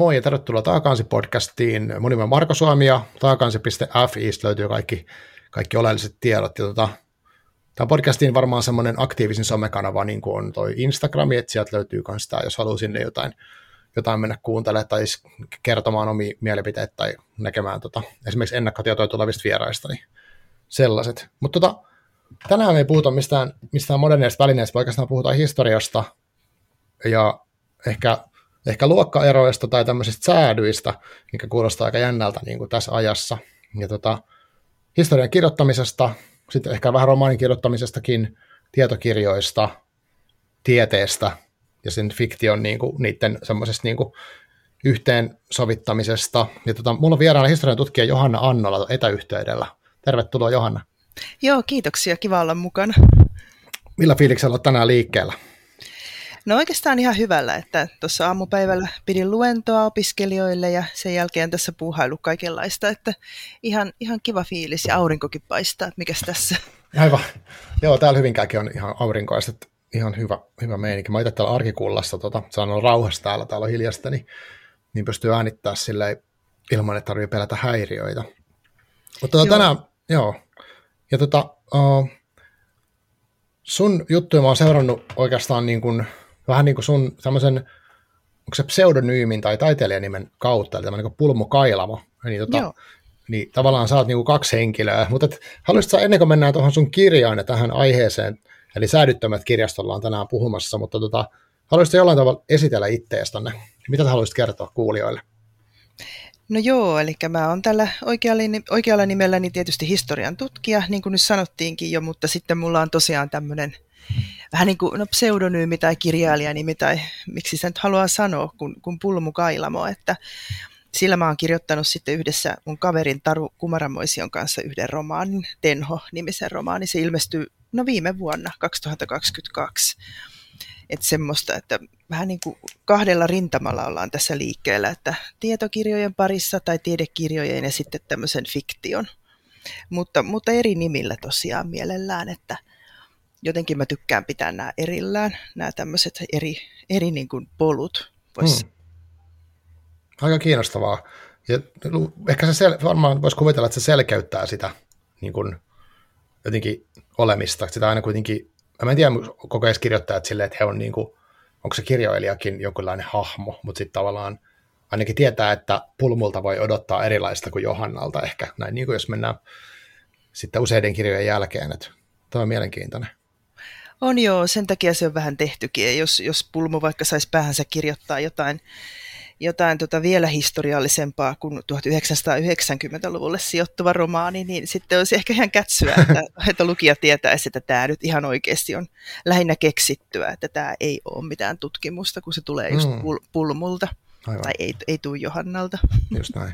Moi ja tervetuloa Taakansi-podcastiin. Mun nimi on Marko Suomi ja taakansi.fi löytyy kaikki, kaikki oleelliset tiedot. Ja tota, tämä podcastiin varmaan semmoinen aktiivisin somekanava, niin kuin on toi Instagram, että sieltä löytyy myös tämä, jos haluaa sinne jotain, jotain mennä kuuntelemaan tai kertomaan omia mielipiteitä tai näkemään tota, esimerkiksi ennakkotietoja tulevista vieraista, niin sellaiset. Mutta tota, tänään me ei puhuta mistään, mistään moderneista välineistä, oikeastaan puhutaan historiasta ja ehkä ehkä luokkaeroista tai tämmöisistä säädyistä, mikä kuulostaa aika jännältä niin kuin tässä ajassa. Ja tota, historian kirjoittamisesta, sitten ehkä vähän romaanin kirjoittamisestakin, tietokirjoista, tieteestä ja sen fiktion niin kuin, niiden semmoisesta niin kuin, yhteensovittamisesta. Ja tota, mulla on vieraana historian tutkija Johanna Annola etäyhteydellä. Tervetuloa Johanna. Joo, kiitoksia. Kiva olla mukana. Millä fiiliksellä olet tänään liikkeellä? No oikeastaan ihan hyvällä, että tuossa aamupäivällä pidin luentoa opiskelijoille ja sen jälkeen tässä puuhailu kaikenlaista, että ihan, ihan kiva fiilis ja aurinkokin paistaa, että mikäs tässä. Aivan. Joo, täällä Hyvinkäänkin on ihan aurinkoista, ihan hyvä, hyvä meininki. Mä itse täällä arkikullassa, tota, sanon rauhassa täällä, täällä on hiljasta, niin, niin pystyy äänittää silleen ilman, että tarvii pelätä häiriöitä. Mutta tota, joo. tänään, joo, ja tota, uh, sun juttuja mä oon seurannut oikeastaan niin kuin vähän niin kuin sun tämmöisen, onko se pseudonyymin tai taiteilijanimen kautta, eli tämmöinen niin Pulmo Kailamo, niin, tota, Joo. niin tavallaan sä oot niin kuin kaksi henkilöä, mutta et, haluaisitko ennen kuin mennään tuohon sun kirjaan ja tähän aiheeseen, eli säädyttömät kirjastolla on tänään puhumassa, mutta tota, haluaisitko jollain tavalla esitellä itteestänne? Mitä sä haluaisit kertoa kuulijoille? No joo, eli mä oon tällä oikealla, oikealla nimelläni tietysti historian tutkija, niin kuin nyt sanottiinkin jo, mutta sitten mulla on tosiaan tämmöinen vähän niin kuin no, pseudonyymi tai kirjailijanimi tai miksi sen nyt haluaa sanoa, kun, kun Pulmu Kailamo, että sillä mä oon kirjoittanut sitten yhdessä mun kaverin Taru Kumaramoision kanssa yhden romaanin, Tenho-nimisen romaani. Se ilmestyi no viime vuonna, 2022. Että semmoista, että vähän niin kuin kahdella rintamalla ollaan tässä liikkeellä, että tietokirjojen parissa tai tiedekirjojen ja sitten tämmöisen fiktion. Mutta, mutta eri nimillä tosiaan mielellään, että jotenkin mä tykkään pitää nämä erillään, nämä tämmöiset eri, eri niin kuin polut. Vois... Hmm. Aika kiinnostavaa. Ja ehkä se sel- varmaan voisi kuvitella, että se selkeyttää sitä niin kuin, jotenkin olemista. Sitä aina kuitenkin, mä en tiedä, koko ajan kirjoittajat silleen, että he on niin kuin, onko se kirjoilijakin jonkinlainen hahmo, mutta sitten tavallaan ainakin tietää, että pulmulta voi odottaa erilaista kuin Johannalta ehkä, näin niin kuin jos mennään sitten useiden kirjojen jälkeen, että tämä on mielenkiintoinen. On joo, sen takia se on vähän tehtykin. jos, jos Pulmo vaikka saisi päähänsä kirjoittaa jotain, jotain tota vielä historiallisempaa kuin 1990-luvulle sijoittuva romaani, niin sitten olisi ehkä ihan kätsyä, että, että lukija tietäisi, että tämä nyt ihan oikeasti on lähinnä keksittyä, että tämä ei ole mitään tutkimusta, kun se tulee just mm. pulmulta Aivan. tai ei, ei tule Johannalta. Just näin.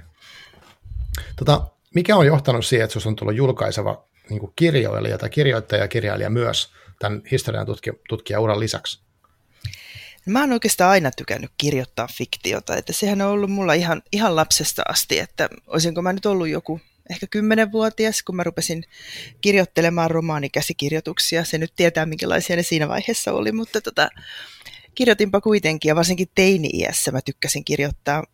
Tota, mikä on johtanut siihen, että sinusta on tullut julkaiseva niin kirjoilija tai kirjoittaja ja kirjailija myös tämän historian tutki, uran lisäksi? Mä oon oikeastaan aina tykännyt kirjoittaa fiktiota, että sehän on ollut mulla ihan, ihan lapsesta asti, että olisinko mä nyt ollut joku ehkä kymmenenvuotias, kun mä rupesin kirjoittelemaan romaanikäsikirjoituksia. Se nyt tietää, minkälaisia ne siinä vaiheessa oli, mutta tota, kirjoitinpa kuitenkin, ja varsinkin teini-iässä mä tykkäsin kirjoittaa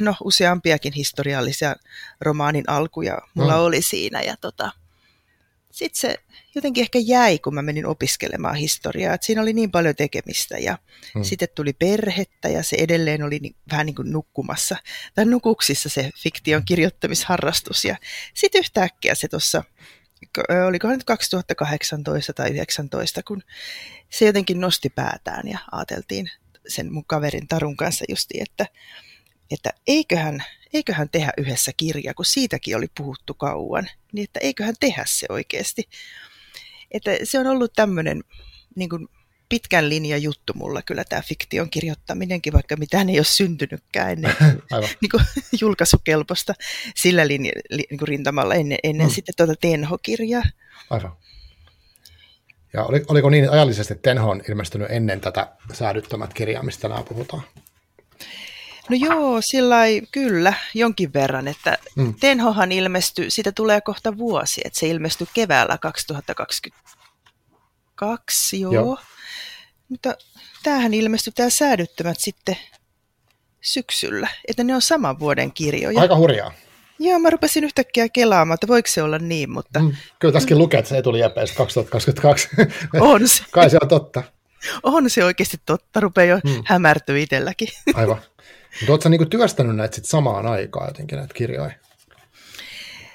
no, useampiakin historiallisia romaanin alkuja mulla mm. oli siinä, ja tota, sitten se jotenkin ehkä jäi, kun mä menin opiskelemaan historiaa. Et siinä oli niin paljon tekemistä ja hmm. sitten tuli perhettä ja se edelleen oli niin, vähän niin kuin nukkumassa tai nukuksissa se fiktion kirjoittamisharrastus. Ja sitten yhtäkkiä se tuossa, olikohan nyt 2018 tai 2019, kun se jotenkin nosti päätään ja ajateltiin sen mun kaverin Tarun kanssa justi, että, että eiköhän eiköhän tehdä yhdessä kirja, kun siitäkin oli puhuttu kauan, niin että eiköhän tehdä se oikeasti. Että se on ollut tämmöinen niin kuin pitkän linjan juttu mulla kyllä tämä fiktion kirjoittaminenkin, vaikka mitään ei ole syntynytkään ennen niin kuin, julkaisukelpoista sillä linja, niin kuin rintamalla ennen, ennen mm. sitten tuota Tenho-kirjaa. Aivan. Ja oliko niin ajallisesti, että Tenho on ilmestynyt ennen tätä säädyttömät kirjaa, mistä tänään puhutaan? No joo, sillä kyllä, jonkin verran, että mm. Tenhohan ilmestyi, siitä tulee kohta vuosi, että se ilmestyi keväällä 2022, joo. joo. Mutta tämähän ilmestyi, tämä säädyttömät sitten syksyllä, että ne on saman vuoden kirjoja. Aika hurjaa. Joo, mä rupesin yhtäkkiä kelaamaan, että voiko se olla niin, mutta... Mm, kyllä tässäkin lukee, että se tuli jäpeistä 2022. On se. Kai se on totta. On se oikeasti totta, rupeaa jo mm. hämärtyä itselläkin. Aivan. Mutta oletko niinku työstänyt näitä sit samaan aikaan jotenkin näitä kirjoja?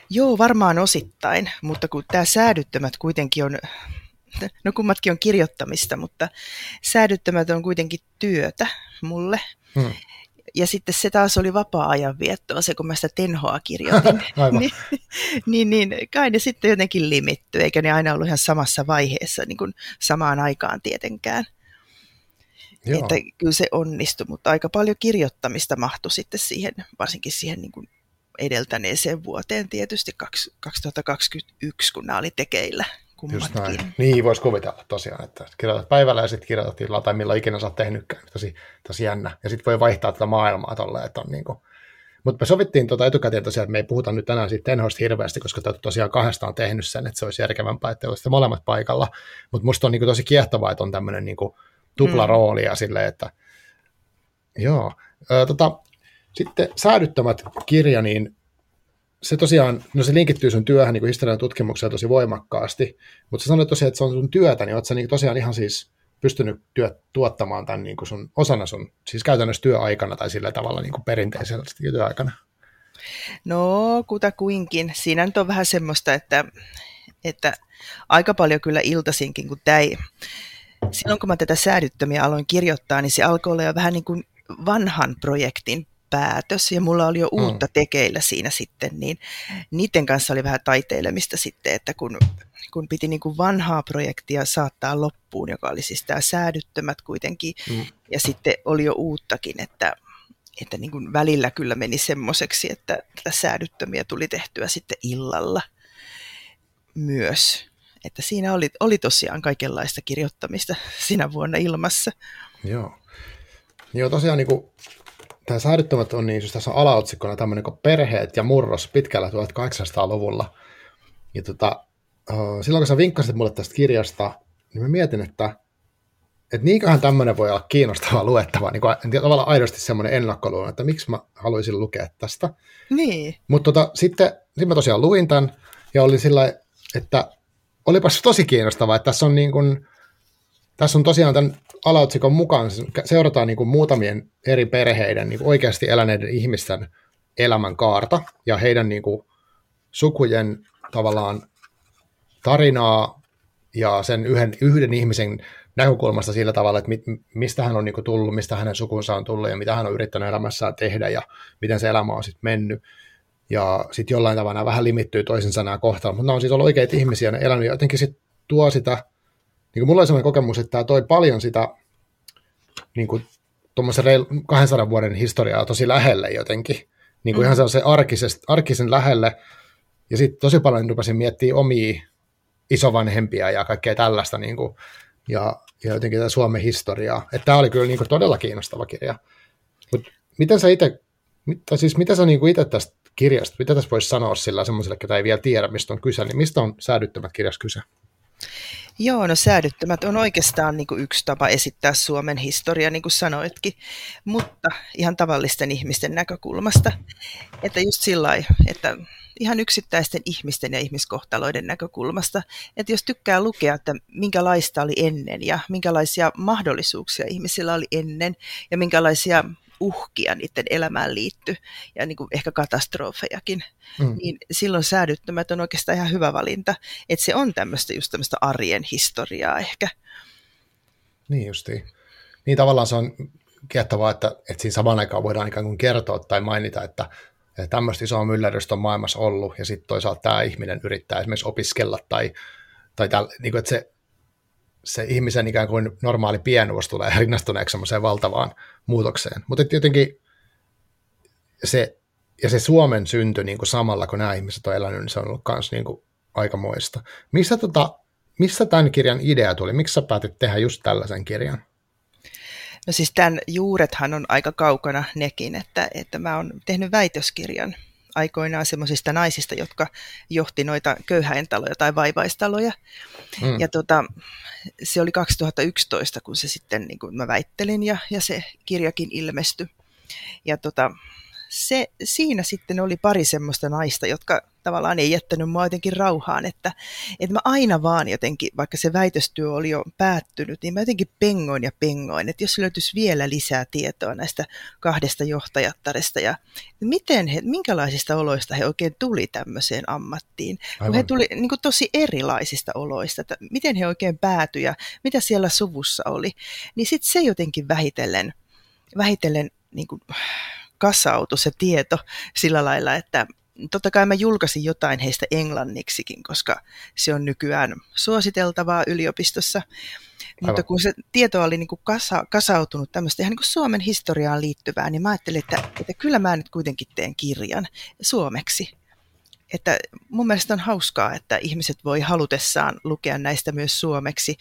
Joo, varmaan osittain, mutta kun tämä säädyttömät kuitenkin on, no kummatkin on kirjoittamista, mutta säädyttömät on kuitenkin työtä mulle. Hmm. Ja sitten se taas oli vapaa-ajan viettoa, se kun mä sitä tenhoa kirjoitin. niin, niin, niin, kai ne sitten jotenkin limitty, eikä ne aina ollut ihan samassa vaiheessa, niin kuin samaan aikaan tietenkään. Joo. Että kyllä se onnistui, mutta aika paljon kirjoittamista mahtui sitten siihen, varsinkin siihen niin kuin edeltäneeseen vuoteen tietysti 2021, kun nämä oli tekeillä kummatkin. Niin, voisi kuvitella tosiaan, että kirjoitat päivällä ja sitten kirjoitat illalla tai milloin ikinä sä oot tehnytkään. Tosi, tosi jännä. Ja sitten voi vaihtaa tätä maailmaa tolleen, että on niin kuin... Mutta me sovittiin tuota etukäteen tosiaan, että me ei puhuta nyt tänään siitä tenhoista hirveästi, koska te tosiaan kahdestaan tehnyt sen, että se olisi järkevämpää, että olisitte molemmat paikalla. Mutta musta on niin kuin tosi kiehtovaa, että on tämmöinen niin tupla mm. silleen, että joo. Ö, tota, sitten säädyttämät kirja, niin se tosiaan, no se linkittyy sun työhön niin historian tutkimukseen tosi voimakkaasti, mutta sä sanoit tosiaan, että se on sun työtä, niin oot sä niin tosiaan ihan siis pystynyt työ, tuottamaan tämän niin kuin sun osana sun, siis käytännössä työaikana tai sillä tavalla niin kuin perinteisellä työaikana? No, kutakuinkin. Siinä nyt on vähän semmoista, että, että aika paljon kyllä iltaisinkin, kun tämä ei, silloin kun mä tätä säädyttömiä aloin kirjoittaa, niin se alkoi olla jo vähän niin kuin vanhan projektin päätös ja mulla oli jo mm. uutta tekeillä siinä sitten, niin niiden kanssa oli vähän taiteilemista sitten, että kun, kun piti niin kuin vanhaa projektia saattaa loppuun, joka oli siis tämä säädyttömät kuitenkin, mm. ja sitten oli jo uuttakin, että, että niin kuin välillä kyllä meni semmoiseksi, että tätä säädyttömiä tuli tehtyä sitten illalla myös. Että siinä oli, oli tosiaan kaikenlaista kirjoittamista sinä vuonna ilmassa. Joo. Joo, tosiaan niin kuin tämä säädyttämät on niin, siis tässä on alaotsikkona tämmöinen kuin perheet ja murros pitkällä 1800-luvulla. Ja tota, silloin kun sä vinkkasit mulle tästä kirjasta, niin mä mietin, että että niinköhän tämmöinen voi olla kiinnostavaa luettavaa, niin kuin, tavallaan aidosti semmoinen ennakkoluulo, että miksi mä haluaisin lukea tästä. Niin. Mutta tota, sitten, sitten mä tosiaan luin tämän, ja oli sillä että olipas tosi kiinnostavaa, että tässä on niin kuin, tässä on tosiaan tämän alaotsikon mukaan seurataan niin kuin muutamien eri perheiden niin kuin oikeasti eläneiden ihmisten elämänkaarta ja heidän niin kuin sukujen tavallaan tarinaa ja sen yhden, yhden ihmisen näkökulmasta sillä tavalla, että mistä hän on niin kuin tullut, mistä hänen sukunsa on tullut ja mitä hän on yrittänyt elämässään tehdä ja miten se elämä on sitten mennyt. Ja sitten jollain tavalla vähän limittyy toisensa nämä kohtaan, mutta nämä on siis ollut oikeita ihmisiä, ne elänyt ja jotenkin sitten tuo sitä niin kuin mulla oli sellainen kokemus, että tämä toi paljon sitä niin kuin tuommoisen 200 vuoden historiaa tosi lähelle jotenkin. Niin kuin mm. ihan se arkisen lähelle. Ja sitten tosi paljon rupesin miettimään omia isovanhempia ja kaikkea tällaista. Niin kuin, ja, ja jotenkin tätä Suomen historiaa. Että tämä oli kyllä niin kuin todella kiinnostava kirja. Mutta miten sä itse, mitä, siis mitä sä niin itse tästä kirjasta, mitä tässä voisi sanoa sillä semmoiselle, ketä ei vielä tiedä, mistä on kyse, niin mistä on säädyttämät kirjassa kyse? Joo, no säädyttömät on oikeastaan niin kuin yksi tapa esittää Suomen historia, niin kuin sanoitkin, mutta ihan tavallisten ihmisten näkökulmasta. Että just sillä että ihan yksittäisten ihmisten ja ihmiskohtaloiden näkökulmasta, että jos tykkää lukea, että minkälaista oli ennen ja minkälaisia mahdollisuuksia ihmisillä oli ennen ja minkälaisia uhkia niiden elämään liittyy ja niin kuin ehkä katastrofejakin, mm. niin silloin säädyttömät on oikeastaan ihan hyvä valinta. Että se on tämmöistä just tämmöistä arjen historiaa ehkä. Niin justiin. Niin tavallaan se on kiehtovaa, että, että siinä samaan aikaan voidaan ikään kuin kertoa tai mainita, että, tämmöistä isoa myllerrystä on maailmassa ollut, ja sitten toisaalta tämä ihminen yrittää esimerkiksi opiskella, tai, tai täl, niin kuin, että se se ihmisen ikään kuin normaali pienuus tulee rinnastuneeksi semmoiseen valtavaan muutokseen. Mutta jotenkin se, ja se Suomen synty niin kuin samalla, kun nämä ihmiset on elänyt, niin se on ollut myös niin kuin aikamoista. Missä, tota, missä tämän kirjan idea tuli? Miksi sä päätit tehdä just tällaisen kirjan? No siis tämän juurethan on aika kaukana nekin, että, että mä oon tehnyt väitöskirjan aikoinaan semmoisista naisista, jotka johti noita köyhäintaloja tai vaivaistaloja. Mm. Ja tota, se oli 2011, kun se sitten, niin kuin mä väittelin, ja, ja se kirjakin ilmestyi. ja tota, se, siinä sitten oli pari semmoista naista, jotka tavallaan ei jättänyt mua jotenkin rauhaan, että, että mä aina vaan jotenkin, vaikka se väitöstyö oli jo päättynyt, niin mä jotenkin pengoin ja pengoin, että jos löytyisi vielä lisää tietoa näistä kahdesta johtajattaresta ja miten he, minkälaisista oloista he oikein tuli tämmöiseen ammattiin, Aivan. kun he tuli niin kuin tosi erilaisista oloista, että miten he oikein päätyi ja mitä siellä suvussa oli, niin sitten se jotenkin vähitellen, vähitellen niin kuin, kasautui se tieto sillä lailla, että totta kai mä julkaisin jotain heistä englanniksikin, koska se on nykyään suositeltavaa yliopistossa. Aivan. Mutta kun se tieto oli niin kuin kasa, kasautunut tämmöistä ihan niin kuin Suomen historiaan liittyvää, niin mä ajattelin, että, että kyllä mä nyt kuitenkin teen kirjan suomeksi. Että mun mielestä on hauskaa, että ihmiset voi halutessaan lukea näistä myös suomeksi.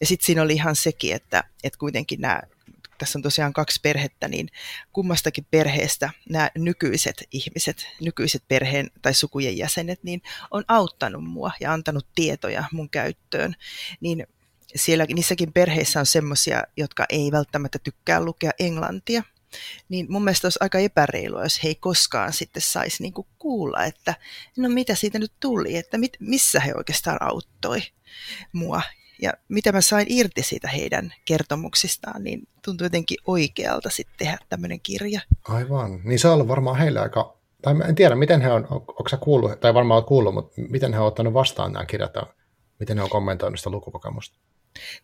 Ja sitten siinä oli ihan sekin, että, että kuitenkin nämä tässä on tosiaan kaksi perhettä, niin kummastakin perheestä nämä nykyiset ihmiset, nykyiset perheen tai sukujen jäsenet, niin on auttanut mua ja antanut tietoja mun käyttöön. Niin siellä, niissäkin perheissä on semmoisia, jotka ei välttämättä tykkää lukea englantia, niin mun mielestä olisi aika epäreilua, jos he ei koskaan sitten saisi niinku kuulla, että no mitä siitä nyt tuli, että mit, missä he oikeastaan auttoi mua ja mitä mä sain irti siitä heidän kertomuksistaan, niin tuntui jotenkin oikealta sitten tehdä tämmöinen kirja. Aivan. Niin se on ollut varmaan heille aika, tai en tiedä, miten he on, onko sä kuullut, tai varmaan olet kuullut, mutta miten he on ottanut vastaan nämä kirjat, ja miten he on kommentoinut sitä lukukokemusta?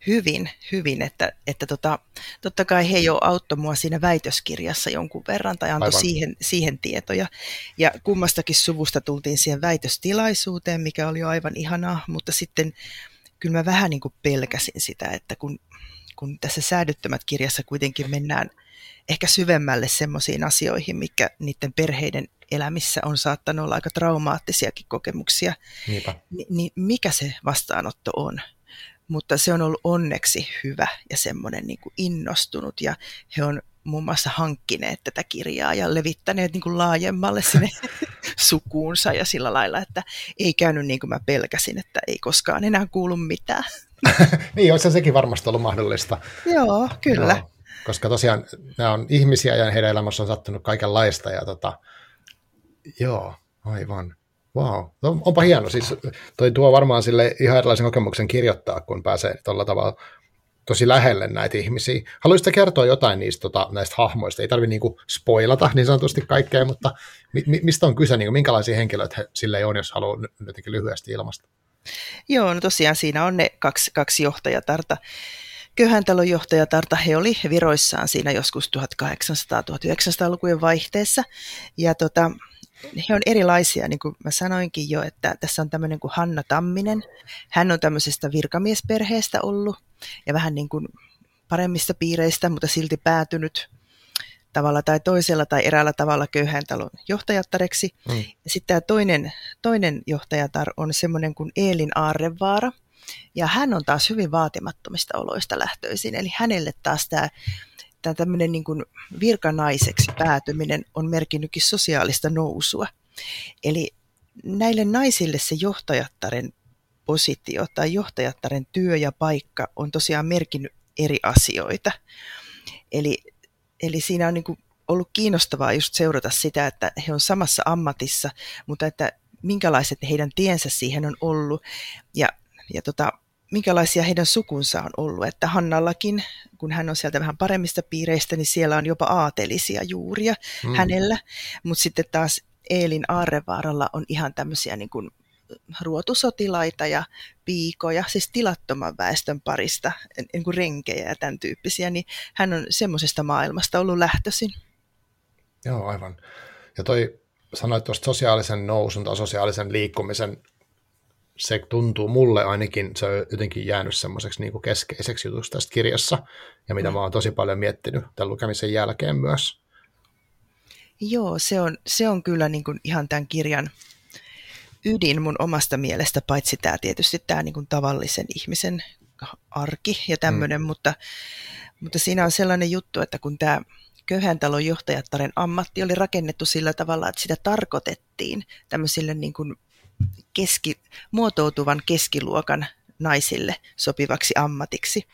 Hyvin, hyvin, että, että tota, totta kai he jo auttoi mua siinä väitöskirjassa jonkun verran tai antoi siihen, siihen tietoja. Ja kummastakin suvusta tultiin siihen väitöstilaisuuteen, mikä oli jo aivan ihanaa, mutta sitten kyllä mä vähän niin kuin pelkäsin sitä, että kun, kun tässä säädyttömät kirjassa kuitenkin mennään ehkä syvemmälle semmoisiin asioihin, mikä niiden perheiden elämissä on saattanut olla aika traumaattisiakin kokemuksia, niin, niin mikä se vastaanotto on. Mutta se on ollut onneksi hyvä ja semmoinen niin kuin innostunut ja he on muun muassa hankkineet tätä kirjaa ja levittäneet niin kuin laajemmalle sinne sukuunsa ja sillä lailla, että ei käynyt niin kuin mä pelkäsin, että ei koskaan enää kuulu mitään. niin, olisi sekin varmasti ollut mahdollista. Joo, kyllä. Joo, koska tosiaan nämä on ihmisiä ja heidän elämässä on sattunut kaikenlaista. Ja tota, joo, aivan. Wow, no, onpa hieno. Siis toi tuo varmaan sille ihan erilaisen kokemuksen kirjoittaa, kun pääsee tuolla tavalla tosi lähelle näitä ihmisiä. Haluaisitko kertoa jotain niistä tota, näistä hahmoista? Ei tarvitse niinku spoilata niin sanotusti kaikkea, mutta mi- mistä on kyse, niinku, minkälaisia henkilöitä he sille on, jos haluaa jotenkin lyhyesti ilmasta? Joo, no tosiaan siinä on ne kaksi, kaksi johtajatarta. Köyhäntalon johtajatarta, he oli viroissaan siinä joskus 1800-1900-lukujen vaihteessa. Ja tota, he on erilaisia, niin kuin mä sanoinkin jo, että tässä on tämmöinen kuin Hanna Tamminen. Hän on tämmöisestä virkamiesperheestä ollut ja vähän niin kuin paremmista piireistä, mutta silti päätynyt tavalla tai toisella tai eräällä tavalla köyhän talon johtajattareksi. Mm. Ja sitten tämä toinen, toinen johtajatar on semmoinen kuin Eelin Aarrevaara, ja hän on taas hyvin vaatimattomista oloista lähtöisin, eli hänelle taas tämä tämä tämmöinen niin kuin virkanaiseksi päätyminen on merkinnytkin sosiaalista nousua. Eli näille naisille se johtajattaren positio tai johtajattaren työ ja paikka on tosiaan merkinnyt eri asioita. Eli, eli siinä on niin kuin ollut kiinnostavaa just seurata sitä, että he on samassa ammatissa, mutta että minkälaiset heidän tiensä siihen on ollut. Ja, ja tota, minkälaisia heidän sukunsa on ollut. Että Hannallakin, kun hän on sieltä vähän paremmista piireistä, niin siellä on jopa aatelisia juuria mm. hänellä. Mutta sitten taas Eelin Aarrevaaralla on ihan tämmöisiä niin kuin ruotusotilaita ja piikoja, siis tilattoman väestön parista, niin kuin renkejä ja tämän tyyppisiä, niin hän on semmoisesta maailmasta ollut lähtöisin. Joo, aivan. Ja toi sanoit tuosta sosiaalisen nousun tai sosiaalisen liikkumisen se tuntuu mulle ainakin, se on jotenkin jäänyt semmoiseksi niin keskeiseksi jutuksi tästä kirjassa, ja mitä mm. mä oon tosi paljon miettinyt tämän lukemisen jälkeen myös. Joo, se on, se on kyllä niin kuin ihan tämän kirjan ydin mun omasta mielestä, paitsi tämä tietysti tämä niin kuin tavallisen ihmisen arki ja tämmöinen, mm. mutta, mutta siinä on sellainen juttu, että kun tämä Köyhän talon johtajattaren ammatti oli rakennettu sillä tavalla, että sitä tarkoitettiin tämmöisille niin kuin keski, muotoutuvan keskiluokan naisille sopivaksi ammatiksi.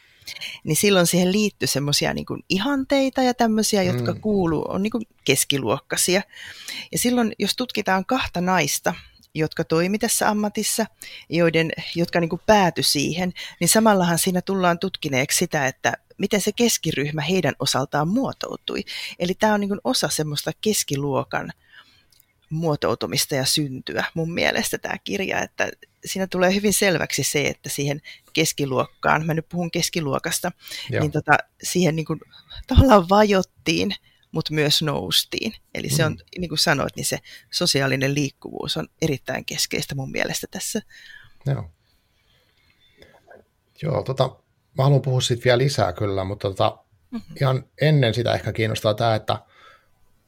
niin silloin siihen liittyy semmoisia niin ihanteita ja tämmöisiä, jotka mm. kuuluu, on niin kuin keskiluokkaisia. Ja silloin, jos tutkitaan kahta naista, jotka toimi tässä ammatissa, joiden, jotka niin pääty siihen, niin samallahan siinä tullaan tutkineeksi sitä, että miten se keskiryhmä heidän osaltaan muotoutui. Eli tämä on niin osa semmoista keskiluokan muotoutumista ja syntyä mun mielestä tämä kirja, että siinä tulee hyvin selväksi se, että siihen keskiluokkaan, mä nyt puhun keskiluokasta, Joo. niin tota, siihen niin kuin, tavallaan vajottiin, mutta myös noustiin. Eli se on, mm. niin kuin sanoit, niin se sosiaalinen liikkuvuus on erittäin keskeistä mun mielestä tässä. Joo. Joo, tota, mä haluan puhua siitä vielä lisää kyllä, mutta tota, mm-hmm. ihan ennen sitä ehkä kiinnostaa tämä, että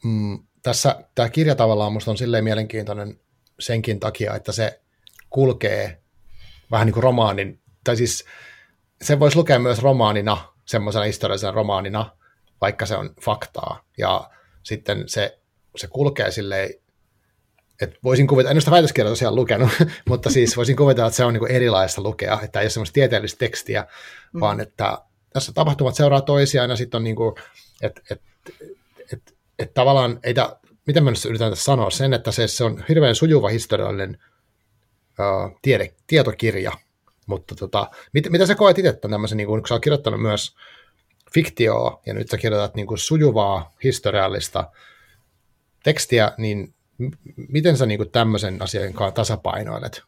mm, tässä tämä kirja tavallaan musta on silleen mielenkiintoinen senkin takia, että se kulkee vähän niin kuin romaanin, tai siis se voisi lukea myös romaanina, semmoisena historiallisena romaanina, vaikka se on faktaa. Ja sitten se, se kulkee silleen, että voisin kuvitella, en ole sitä väitöskirjaa tosiaan lukenut, mutta siis voisin kuvitella, että se on niin kuin erilaista lukea, että ei ole semmoista tieteellistä tekstiä, mm. vaan että tässä tapahtumat seuraa toisiaan ja sitten on niin kuin, että, että, että, että tavallaan, ei ta, miten mä nyt yritän sanoa sen, että se, se on hirveän sujuva historiallinen uh, tiede, tietokirja, mutta tota, mit, mitä sä koet itse tämmöisen, niin kun sä oot kirjoittanut myös fiktioa, ja nyt sä kirjoitat niin kuin sujuvaa historiallista tekstiä, niin miten sä niin tämmöisen asian kanssa tasapainoilet?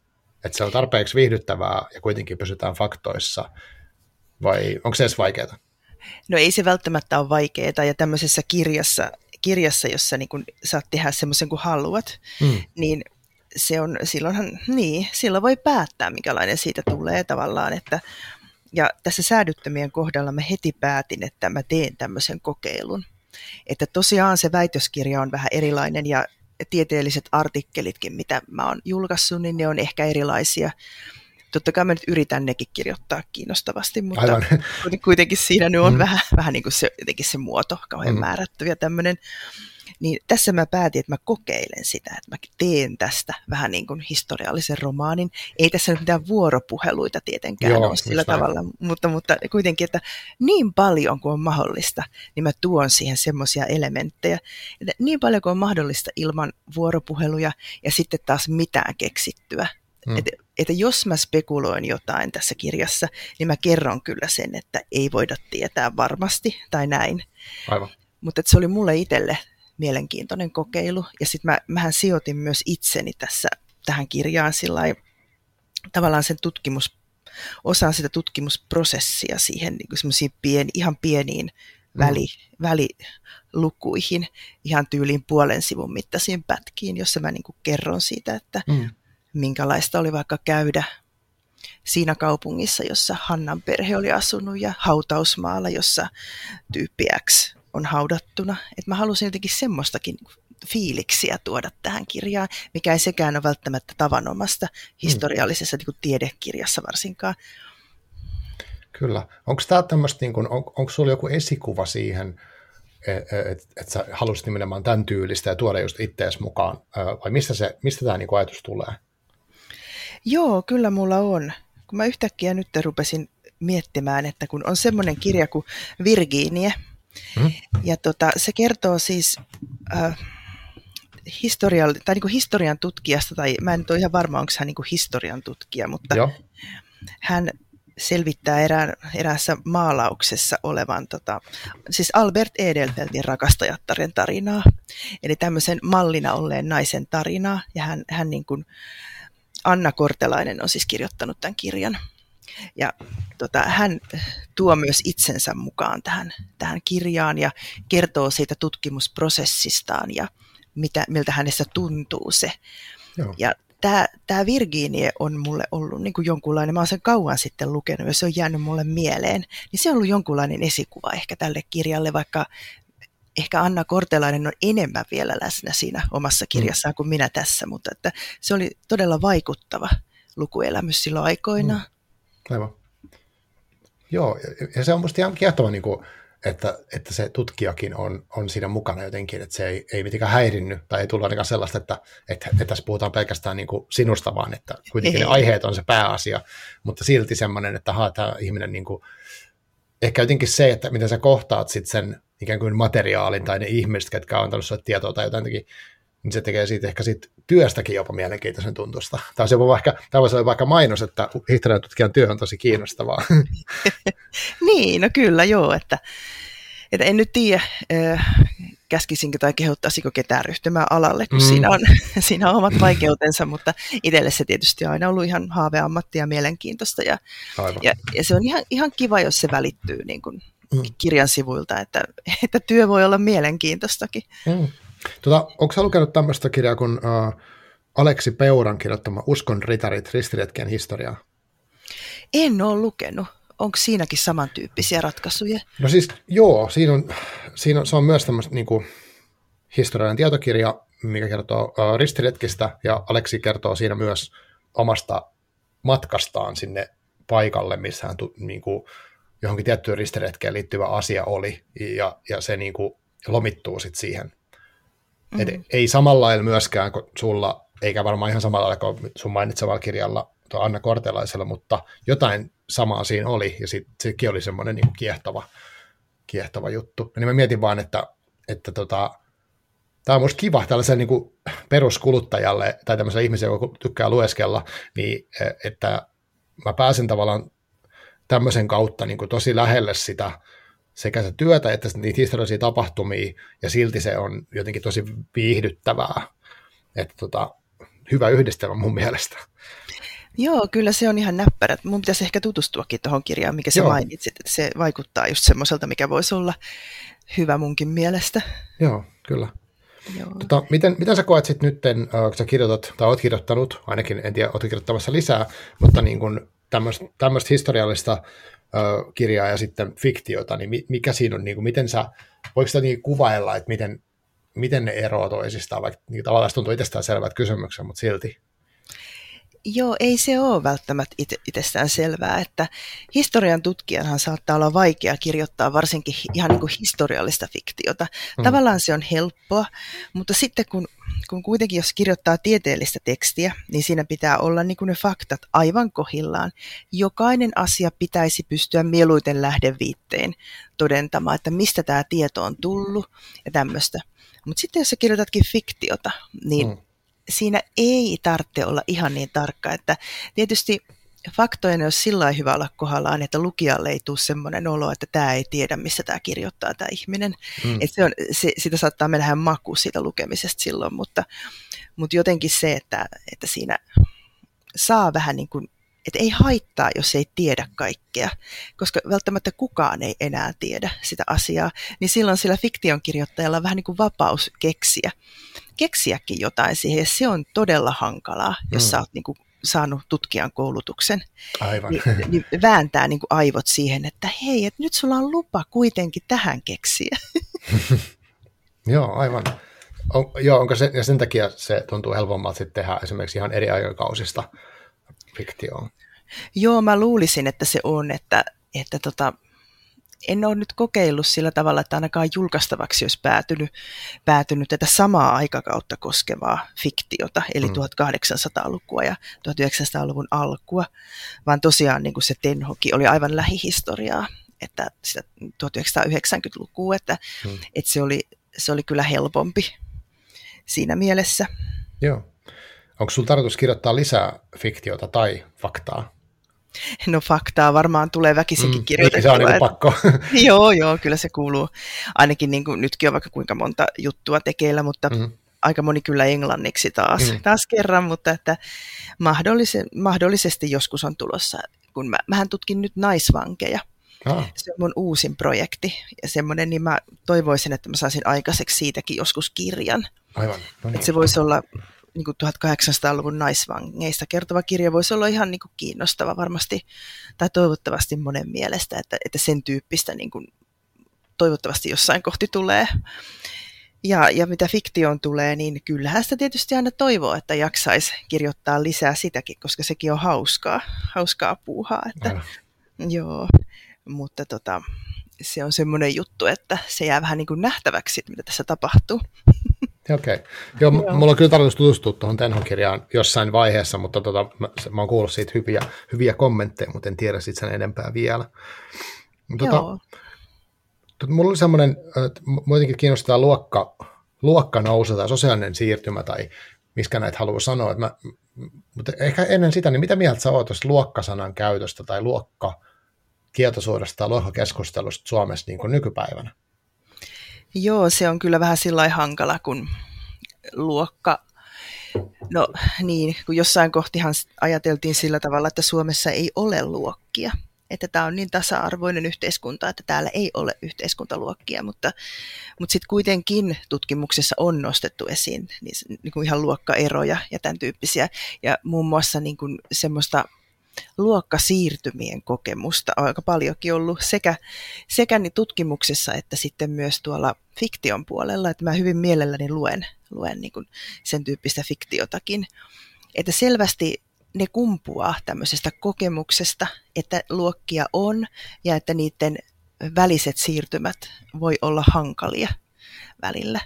Että se on tarpeeksi viihdyttävää ja kuitenkin pysytään faktoissa, vai onko se edes vaikeaa? No ei se välttämättä ole vaikeaa, ja tämmöisessä kirjassa, kirjassa jossa niin kun saat tehdä semmoisen kuin haluat, mm. niin se on, silloinhan, niin, silloin voi päättää, minkälainen siitä tulee tavallaan, että ja tässä säädyttömien kohdalla mä heti päätin, että mä teen tämmöisen kokeilun. Että tosiaan se väitöskirja on vähän erilainen ja tieteelliset artikkelitkin, mitä mä oon julkaissut, niin ne on ehkä erilaisia. Totta kai mä nyt yritän nekin kirjoittaa kiinnostavasti, mutta Aivan. kuitenkin siinä nyt on mm. vähän, vähän niin kuin se, jotenkin se muoto kauhean mm. määrätty ja tämmöinen niin tässä mä päätin, että mä kokeilen sitä, että mä teen tästä vähän niin kuin historiallisen romaanin. Ei tässä nyt mitään vuoropuheluita tietenkään Joo, ole sillä tavalla, mutta, mutta kuitenkin, että niin paljon kuin on mahdollista, niin mä tuon siihen semmoisia elementtejä. Että niin paljon kuin on mahdollista ilman vuoropuheluja ja sitten taas mitään keksittyä. Hmm. Että, että jos mä spekuloin jotain tässä kirjassa, niin mä kerron kyllä sen, että ei voida tietää varmasti tai näin. Aivan. Mutta se oli mulle itselle mielenkiintoinen kokeilu. Ja sitten mä, mähän sijoitin myös itseni tässä tähän kirjaan sillä tavallaan sen tutkimus, osaan sitä tutkimusprosessia siihen niin semmoisiin pien, ihan pieniin mm. väli, välilukuihin, ihan tyyliin puolen sivun mittaisiin pätkiin, jossa mä niin kerron siitä, että mm. Minkälaista oli vaikka käydä siinä kaupungissa, jossa Hannan perhe oli asunut ja hautausmaalla, jossa tyyppi X on haudattuna. Et mä halusin jotenkin semmoistakin fiiliksiä tuoda tähän kirjaan, mikä ei sekään ole välttämättä tavanomasta historiallisessa mm. niin tiedekirjassa varsinkaan. Kyllä. Onko tämä tämmöistä, niin on, onko sulla joku esikuva siihen, että et, et sä halusit nimenomaan tämän tyylistä ja tuoda just ittees mukaan, vai mistä, se, mistä tämä niin ajatus tulee? Joo, kyllä mulla on. Kun mä yhtäkkiä nyt rupesin miettimään, että kun on semmoinen kirja kuin Virginie, Mm. Ja tota, se kertoo siis äh, historial, tai niin kuin historian tutkijasta, tai mä en ole ihan varma, onko hän niin kuin historian tutkija, mutta Joo. hän selvittää erään, eräässä maalauksessa olevan, tota, siis Albert Edelfeltin rakastajattaren tarinaa, eli tämmöisen mallina olleen naisen tarinaa, ja hän, hän niin kuin, Anna Kortelainen on siis kirjoittanut tämän kirjan. Ja tota, hän tuo myös itsensä mukaan tähän, tähän kirjaan ja kertoo siitä tutkimusprosessistaan ja mitä, miltä hänestä tuntuu se. Joo. Ja tämä, tämä Virginie on mulle ollut niin kuin jonkunlainen, mä oon sen kauan sitten lukenut ja se on jäänyt mulle mieleen, niin se on ollut jonkunlainen esikuva ehkä tälle kirjalle, vaikka ehkä Anna Kortelainen on enemmän vielä läsnä siinä omassa mm. kirjassaan mm. kuin minä tässä, mutta että se oli todella vaikuttava lukuelämys silloin aikoinaan. Mm. Aivan. Joo, ja se on musta ihan kiehtova, niin kuin, että, että se tutkijakin on, on siinä mukana jotenkin, että se ei, ei mitenkään häirinny, tai ei tullut ainakaan sellaista, että, että, että tässä puhutaan pelkästään niin kuin sinusta, vaan että kuitenkin ei. ne aiheet on se pääasia, mutta silti semmoinen, että haa, tämä ihminen niin kuin, ehkä jotenkin se, että miten sä kohtaat sit sen ikään kuin materiaalin tai ne ihmiset, ketkä on antanut sulle tietoa tai jotain, niin se tekee siitä ehkä siitä työstäkin jopa mielenkiintoisen tuntusta. Tai se vaikka, tämä voisi olla vaikka mainos, että historian tutkijan työ on tosi kiinnostavaa. niin, no kyllä joo, että, että en nyt tiedä, käskisinkö tai kehottaisiko ketään ryhtymään alalle, kun mm. siinä, on, siinä on omat vaikeutensa, mutta itselle se tietysti on aina ollut ihan haaveammatti ja mielenkiintoista. Ja, ja, ja se on ihan, ihan kiva, jos se välittyy niin kuin mm. kirjan sivuilta, että, että työ voi olla mielenkiintoistakin. Mm. Tota, onko sä lukenut tämmöistä kirjaa kuin uh, Aleksi Peuran kirjoittama Uskon ritarit, ristiretkien historiaa? En ole lukenut. Onko siinäkin samantyyppisiä ratkaisuja? No siis joo, siinä on, siinä on, se on myös tämmöistä niin kuin, historiallinen tietokirja, mikä kertoo uh, ristiretkistä, ja Aleksi kertoo siinä myös omasta matkastaan sinne paikalle, missä hän tu, niin kuin, johonkin tiettyyn ristiretkeen liittyvä asia oli, ja, ja se niin kuin, lomittuu sitten siihen Mm. Et ei samalla lailla myöskään kuin sulla, eikä varmaan ihan samalla lailla kuin sun mainitsevalla kirjalla Anna Kortelaisella, mutta jotain samaa siinä oli, ja sit, sekin oli semmoinen niin kiehtova, kiehtova juttu. Ja niin mä mietin vaan, että, että tota, tämä on musta kiva tällaisen niin kuin peruskuluttajalle tai tämmöiselle ihmiselle, joka tykkää lueskella, niin e, että mä pääsen tavallaan tämmöisen kautta niin kuin tosi lähelle sitä sekä se työtä että niitä historiallisia tapahtumia, ja silti se on jotenkin tosi viihdyttävää. Että tota, hyvä yhdistelmä mun mielestä. Joo, kyllä se on ihan näppärä. Mun pitäisi ehkä tutustuakin tuohon kirjaan, mikä sä Joo. mainitsit, että se vaikuttaa just semmoiselta, mikä voisi olla hyvä munkin mielestä. Joo, kyllä. Joo. Tota, miten, miten sä koet sitten nyt, kun sä kirjoitat, tai oot kirjoittanut, ainakin en tiedä, oot kirjoittamassa lisää, mutta niin kun tämmöistä historiallista kirjaa ja sitten fiktiota, niin mikä siinä on, niin kuin, miten sä, voiko sitä niin kuvailla, että miten, miten ne eroavat toisistaan, vaikka niin tavallaan se tuntuu itsestään selvät kysymykset, mutta silti. Joo, ei se ole välttämättä it- itsestään selvää, että historian tutkijanhan saattaa olla vaikea kirjoittaa varsinkin ihan niin kuin historiallista fiktiota. Mm. Tavallaan se on helppoa, mutta sitten kun, kun kuitenkin jos kirjoittaa tieteellistä tekstiä, niin siinä pitää olla niin kuin ne faktat aivan kohillaan. Jokainen asia pitäisi pystyä mieluiten lähdeviitteen todentamaan, että mistä tämä tieto on tullut ja tämmöistä. Mutta sitten jos sä kirjoitatkin fiktiota, niin mm siinä ei tarvitse olla ihan niin tarkka, että tietysti faktojen olisi sillä hyvä olla kohdallaan, että lukijalle ei tule semmoinen olo, että tämä ei tiedä, missä tämä kirjoittaa tämä ihminen. Mm. Että se on, se, sitä saattaa mennä maku siitä lukemisesta silloin, mutta, mutta jotenkin se, että, että siinä saa vähän niin kuin että ei haittaa, jos ei tiedä kaikkea, koska välttämättä kukaan ei enää tiedä sitä asiaa, niin silloin sillä fiktion kirjoittajalla on vähän niin kuin vapaus keksiä, keksiäkin jotain siihen, ja se on todella hankalaa, jos mm. sä oot niin kuin saanut tutkijan koulutuksen. Aivan. Niin, niin vääntää niin kuin aivot siihen, että hei, että nyt sulla on lupa kuitenkin tähän keksiä. joo, aivan. On, joo, onko se, ja sen takia se tuntuu helpommalta sitten tehdä esimerkiksi ihan eri aikakausista fiktioon. Joo, mä luulisin, että se on, että, että tota, en ole nyt kokeillut sillä tavalla, että ainakaan julkaistavaksi olisi päätynyt, päätynyt tätä samaa aikakautta koskevaa fiktiota, eli mm. 1800-lukua ja 1900-luvun alkua, vaan tosiaan niin kuin se Tenhoki oli aivan lähihistoriaa, että sitä 1990-lukua, että, mm. että se, oli, se oli kyllä helpompi siinä mielessä. Joo. Onko sinulla tarkoitus kirjoittaa lisää fiktiota tai faktaa? No faktaa varmaan tulee väkisinkin mm, kirjoitettua. Se on niin pakko. joo, joo, kyllä se kuuluu. Ainakin niin kuin, nytkin on vaikka kuinka monta juttua tekeillä, mutta mm. aika moni kyllä englanniksi taas, mm. taas kerran, mutta että mahdollise, mahdollisesti joskus on tulossa, kun mä, mähän tutkin nyt naisvankeja. Ah. Se on mun uusin projekti ja semmoinen, niin mä toivoisin, että mä saisin aikaiseksi siitäkin joskus kirjan. Aivan. No niin. Että se voisi olla niin kuin 1800-luvun naisvangeista kertova kirja voisi olla ihan niin kuin kiinnostava varmasti, tai toivottavasti monen mielestä, että, että sen tyyppistä niin kuin toivottavasti jossain kohti tulee. Ja, ja mitä fiktioon tulee, niin kyllähän sitä tietysti aina toivoo, että jaksaisi kirjoittaa lisää sitäkin, koska sekin on hauskaa, hauskaa puuhaa. Että, joo, mutta tota, se on semmoinen juttu, että se jää vähän niin kuin nähtäväksi, mitä tässä tapahtuu. Okei. Okay. Joo, Joo, mulla on kyllä tarkoitus tutustua tuohon Tenho-kirjaan jossain vaiheessa, mutta tota, mä, mä oon kuullut siitä hyviä, hyviä kommentteja, mutta en tiedä siitä sen enempää vielä. Tota, tota, mulla oli semmoinen, että muutenkin kiinnostaa luokka, luokka nousu tai sosiaalinen siirtymä tai miskä näitä haluaa sanoa. Että mä, mutta ehkä ennen sitä, niin mitä mieltä sä oot tuosta luokkasanan käytöstä tai luokka tietoisuudesta tai luokkakeskustelusta Suomessa niin kuin nykypäivänä? Joo, se on kyllä vähän sillä hankala, kun luokka No niin, kun jossain kohtihan ajateltiin sillä tavalla, että Suomessa ei ole luokkia. Että tämä on niin tasa-arvoinen yhteiskunta, että täällä ei ole yhteiskuntaluokkia, mutta, mutta sitten kuitenkin tutkimuksessa on nostettu esiin niin, niin kuin ihan luokkaeroja ja tämän tyyppisiä. Ja muun muassa niin kuin semmoista luokkasiirtymien kokemusta on aika paljonkin ollut sekä, sekä niin tutkimuksessa että sitten myös tuolla fiktion puolella, että mä hyvin mielelläni luen, luen niin kuin sen tyyppistä fiktiotakin. Että selvästi ne kumpuaa tämmöisestä kokemuksesta, että luokkia on ja että niiden väliset siirtymät voi olla hankalia välillä.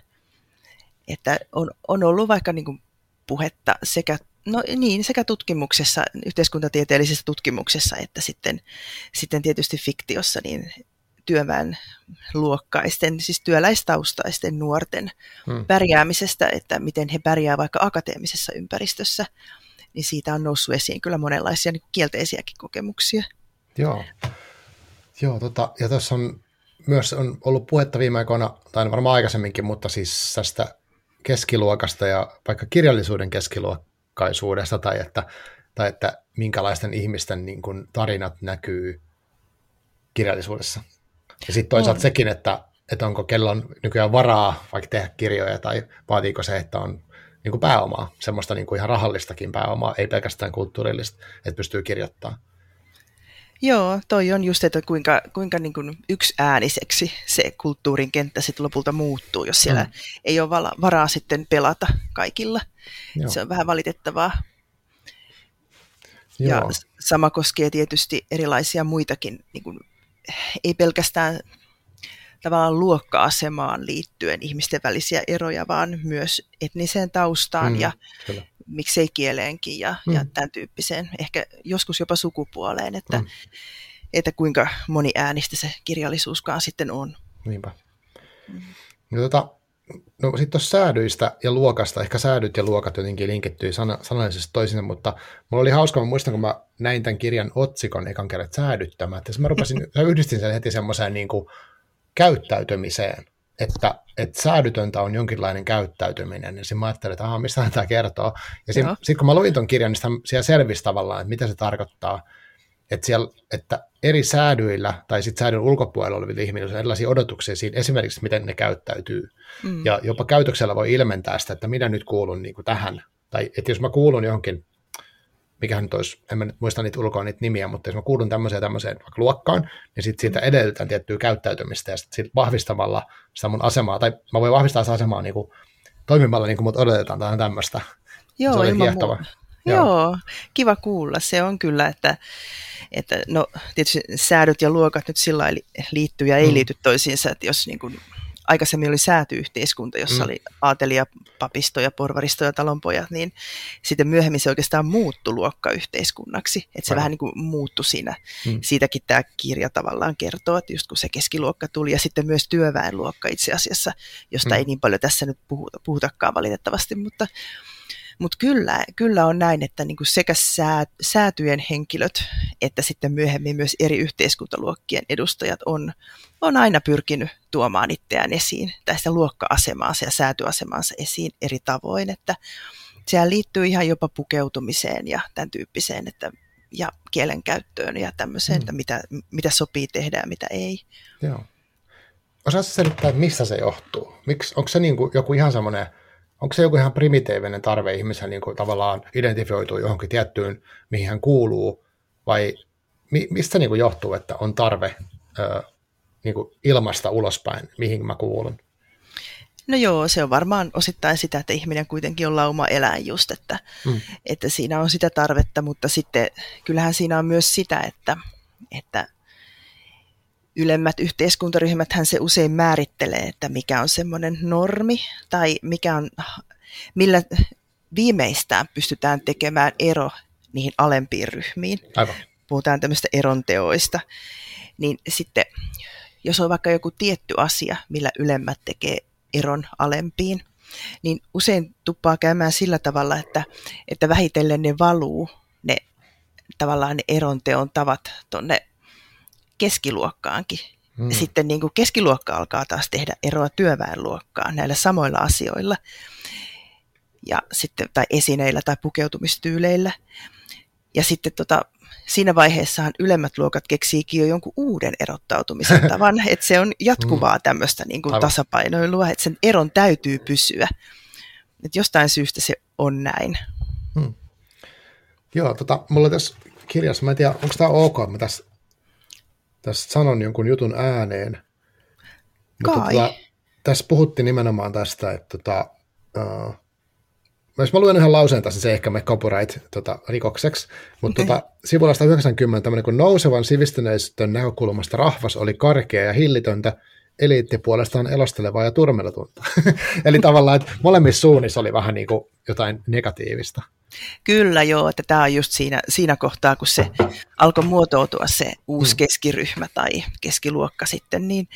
Että on, on ollut vaikka niin kuin puhetta sekä No niin, sekä tutkimuksessa, yhteiskuntatieteellisessä tutkimuksessa, että sitten, sitten tietysti fiktiossa, niin työväen luokkaisten, siis työläistaustaisten nuorten hmm. pärjäämisestä, että miten he pärjää vaikka akateemisessa ympäristössä, niin siitä on noussut esiin kyllä monenlaisia niin kielteisiäkin kokemuksia. Joo, Joo tota, ja tässä on myös on ollut puhetta viime aikoina, tai varmaan aikaisemminkin, mutta siis tästä keskiluokasta ja vaikka kirjallisuuden keskiluokkaisuudesta, tai että, tai että minkälaisten ihmisten niin kuin, tarinat näkyy kirjallisuudessa. Ja sitten toisaalta on. sekin, että, että onko kellon nykyään varaa vaikka tehdä kirjoja, tai vaatiiko se, että on niin kuin pääomaa, semmoista niin kuin ihan rahallistakin pääomaa, ei pelkästään kulttuurillista, että pystyy kirjoittamaan. Joo, toi on just, että kuinka, kuinka niin kuin yksi ääniseksi se kulttuurin kenttä sitten lopulta muuttuu, jos siellä mm. ei ole vala, varaa sitten pelata kaikilla. Joo. Se on vähän valitettavaa. Joo. Ja sama koskee tietysti erilaisia muitakin, niin kuin, ei pelkästään tavallaan luokka-asemaan liittyen ihmisten välisiä eroja, vaan myös etniseen taustaan mm, ja kyllä. miksei kieleenkin ja, mm. ja tämän tyyppiseen, ehkä joskus jopa sukupuoleen, että, mm. että kuinka moni äänistä se kirjallisuuskaan sitten on. Niinpä. Mm. No, tota, no sitten tuossa säädyistä ja luokasta, ehkä säädyt ja luokat jotenkin linkittyy sana, sanallisesti toisinsa, mutta mulla oli hauska, mä muistan, kun mä näin tämän kirjan otsikon ekan kerran säädyttämään, että mä rupesin, mä yhdistin sen heti semmoiseen niin kuin, käyttäytymiseen, että, että säädytöntä on jonkinlainen käyttäytyminen, ja sitten mä ajattelin, että mistä tämä kertoo. Ja sitten kun mä luin ton kirjan, niin siellä selvisi tavallaan, että mitä se tarkoittaa, että, siellä, että eri säädyillä tai sitten säädyn ulkopuolella olevilla ihmisillä on erilaisia odotuksia siinä, esimerkiksi miten ne käyttäytyy. Mm. Ja jopa käytöksellä voi ilmentää sitä, että minä nyt kuulun niin kuin tähän. Tai että jos mä kuulun johonkin mikä nyt olisi, en mä nyt muista niitä ulkoa niitä nimiä, mutta jos mä kuulun tämmöiseen tämmöiseen vaikka luokkaan, niin sitten siitä mm. edellytän tiettyä käyttäytymistä ja sitten vahvistamalla sitä mun asemaa, tai mä voin vahvistaa sitä asemaa niin kuin, toimimalla niin kuin mut odotetaan tai tämmöistä. Joo, se oli ilman Joo. Joo, kiva kuulla. Se on kyllä, että, että no, tietysti säädöt ja luokat nyt sillä liittyy ja ei mm. liity toisiinsa, että jos niin kuin aikaisemmin oli säätyyhteiskunta, jossa mm. oli aatelia, papistoja, porvaristoja, talonpojat, niin sitten myöhemmin se oikeastaan muuttui luokkayhteiskunnaksi. Että se Aivan. vähän niin kuin muuttui siinä. Mm. Siitäkin tämä kirja tavallaan kertoo, että just kun se keskiluokka tuli ja sitten myös työväenluokka itse asiassa, josta mm. ei niin paljon tässä nyt puhuta, puhutakaan valitettavasti, mutta mutta kyllä, kyllä on näin, että niin kuin sekä sää, säätyjen henkilöt että sitten myöhemmin myös eri yhteiskuntaluokkien edustajat on, on aina pyrkinyt tuomaan itseään esiin, tai sitä luokka-asemaansa ja säätyasemaansa esiin eri tavoin, että sehän liittyy ihan jopa pukeutumiseen ja tämän tyyppiseen, että ja kielenkäyttöön ja tämmöiseen, mm. että mitä, mitä sopii tehdä ja mitä ei. Joo. Osaatko selittää, että missä se johtuu? Miks, onko se niin kuin joku ihan semmoinen onko se joku ihan primitiivinen tarve ihmisen niin kuin tavallaan identifioituu johonkin tiettyyn, mihin hän kuuluu, vai mi, mistä niin kuin johtuu, että on tarve ö, niin kuin ilmasta ulospäin, mihin mä kuulun? No joo, se on varmaan osittain sitä, että ihminen kuitenkin on lauma eläin just, että, mm. että siinä on sitä tarvetta, mutta sitten kyllähän siinä on myös sitä, että, että ylemmät yhteiskuntaryhmät hän se usein määrittelee, että mikä on semmoinen normi tai mikä on, millä viimeistään pystytään tekemään ero niihin alempiin ryhmiin. Aivan. Puhutaan tämmöistä eronteoista. niin sitten jos on vaikka joku tietty asia, millä ylemmät tekee eron alempiin, niin usein tuppaa käymään sillä tavalla, että, että vähitellen ne valuu, ne tavallaan ne eronteon tavat tuonne keskiluokkaankin. Hmm. Ja sitten niin kuin keskiluokka alkaa taas tehdä eroa työväenluokkaan näillä samoilla asioilla ja sitten, tai esineillä tai pukeutumistyyleillä. Ja sitten tota, siinä vaiheessahan ylemmät luokat keksiikin jo jonkun uuden erottautumisen tavan, että se on jatkuvaa mm. tämmöistä niin kuin tasapainoilua, että sen eron täytyy pysyä. Että jostain syystä se on näin. Hmm. Joo, tota, mulla tässä kirjassa, mä en tiedä, onko tämä ok, mä tässä, tässä sanon jonkun jutun ääneen. Mutta tota, tässä puhuttiin nimenomaan tästä, että tota, uh, jos mä luen yhden lauseen tässä, se ehkä me copyright-rikokseksi, tota, mutta okay. tota, sivulla 190 tämmöinen kuin nousevan sivistyneistön näkökulmasta rahvas oli karkea ja hillitöntä, eliitti puolestaan elostelevaa ja turmeletunta. Eli tavallaan, että molemmissa suunnissa oli vähän niin kuin jotain negatiivista. Kyllä joo, että tämä on just siinä, siinä kohtaa, kun se alkoi muotoutua se uusi mm. keskiryhmä tai keskiluokka sitten, niin,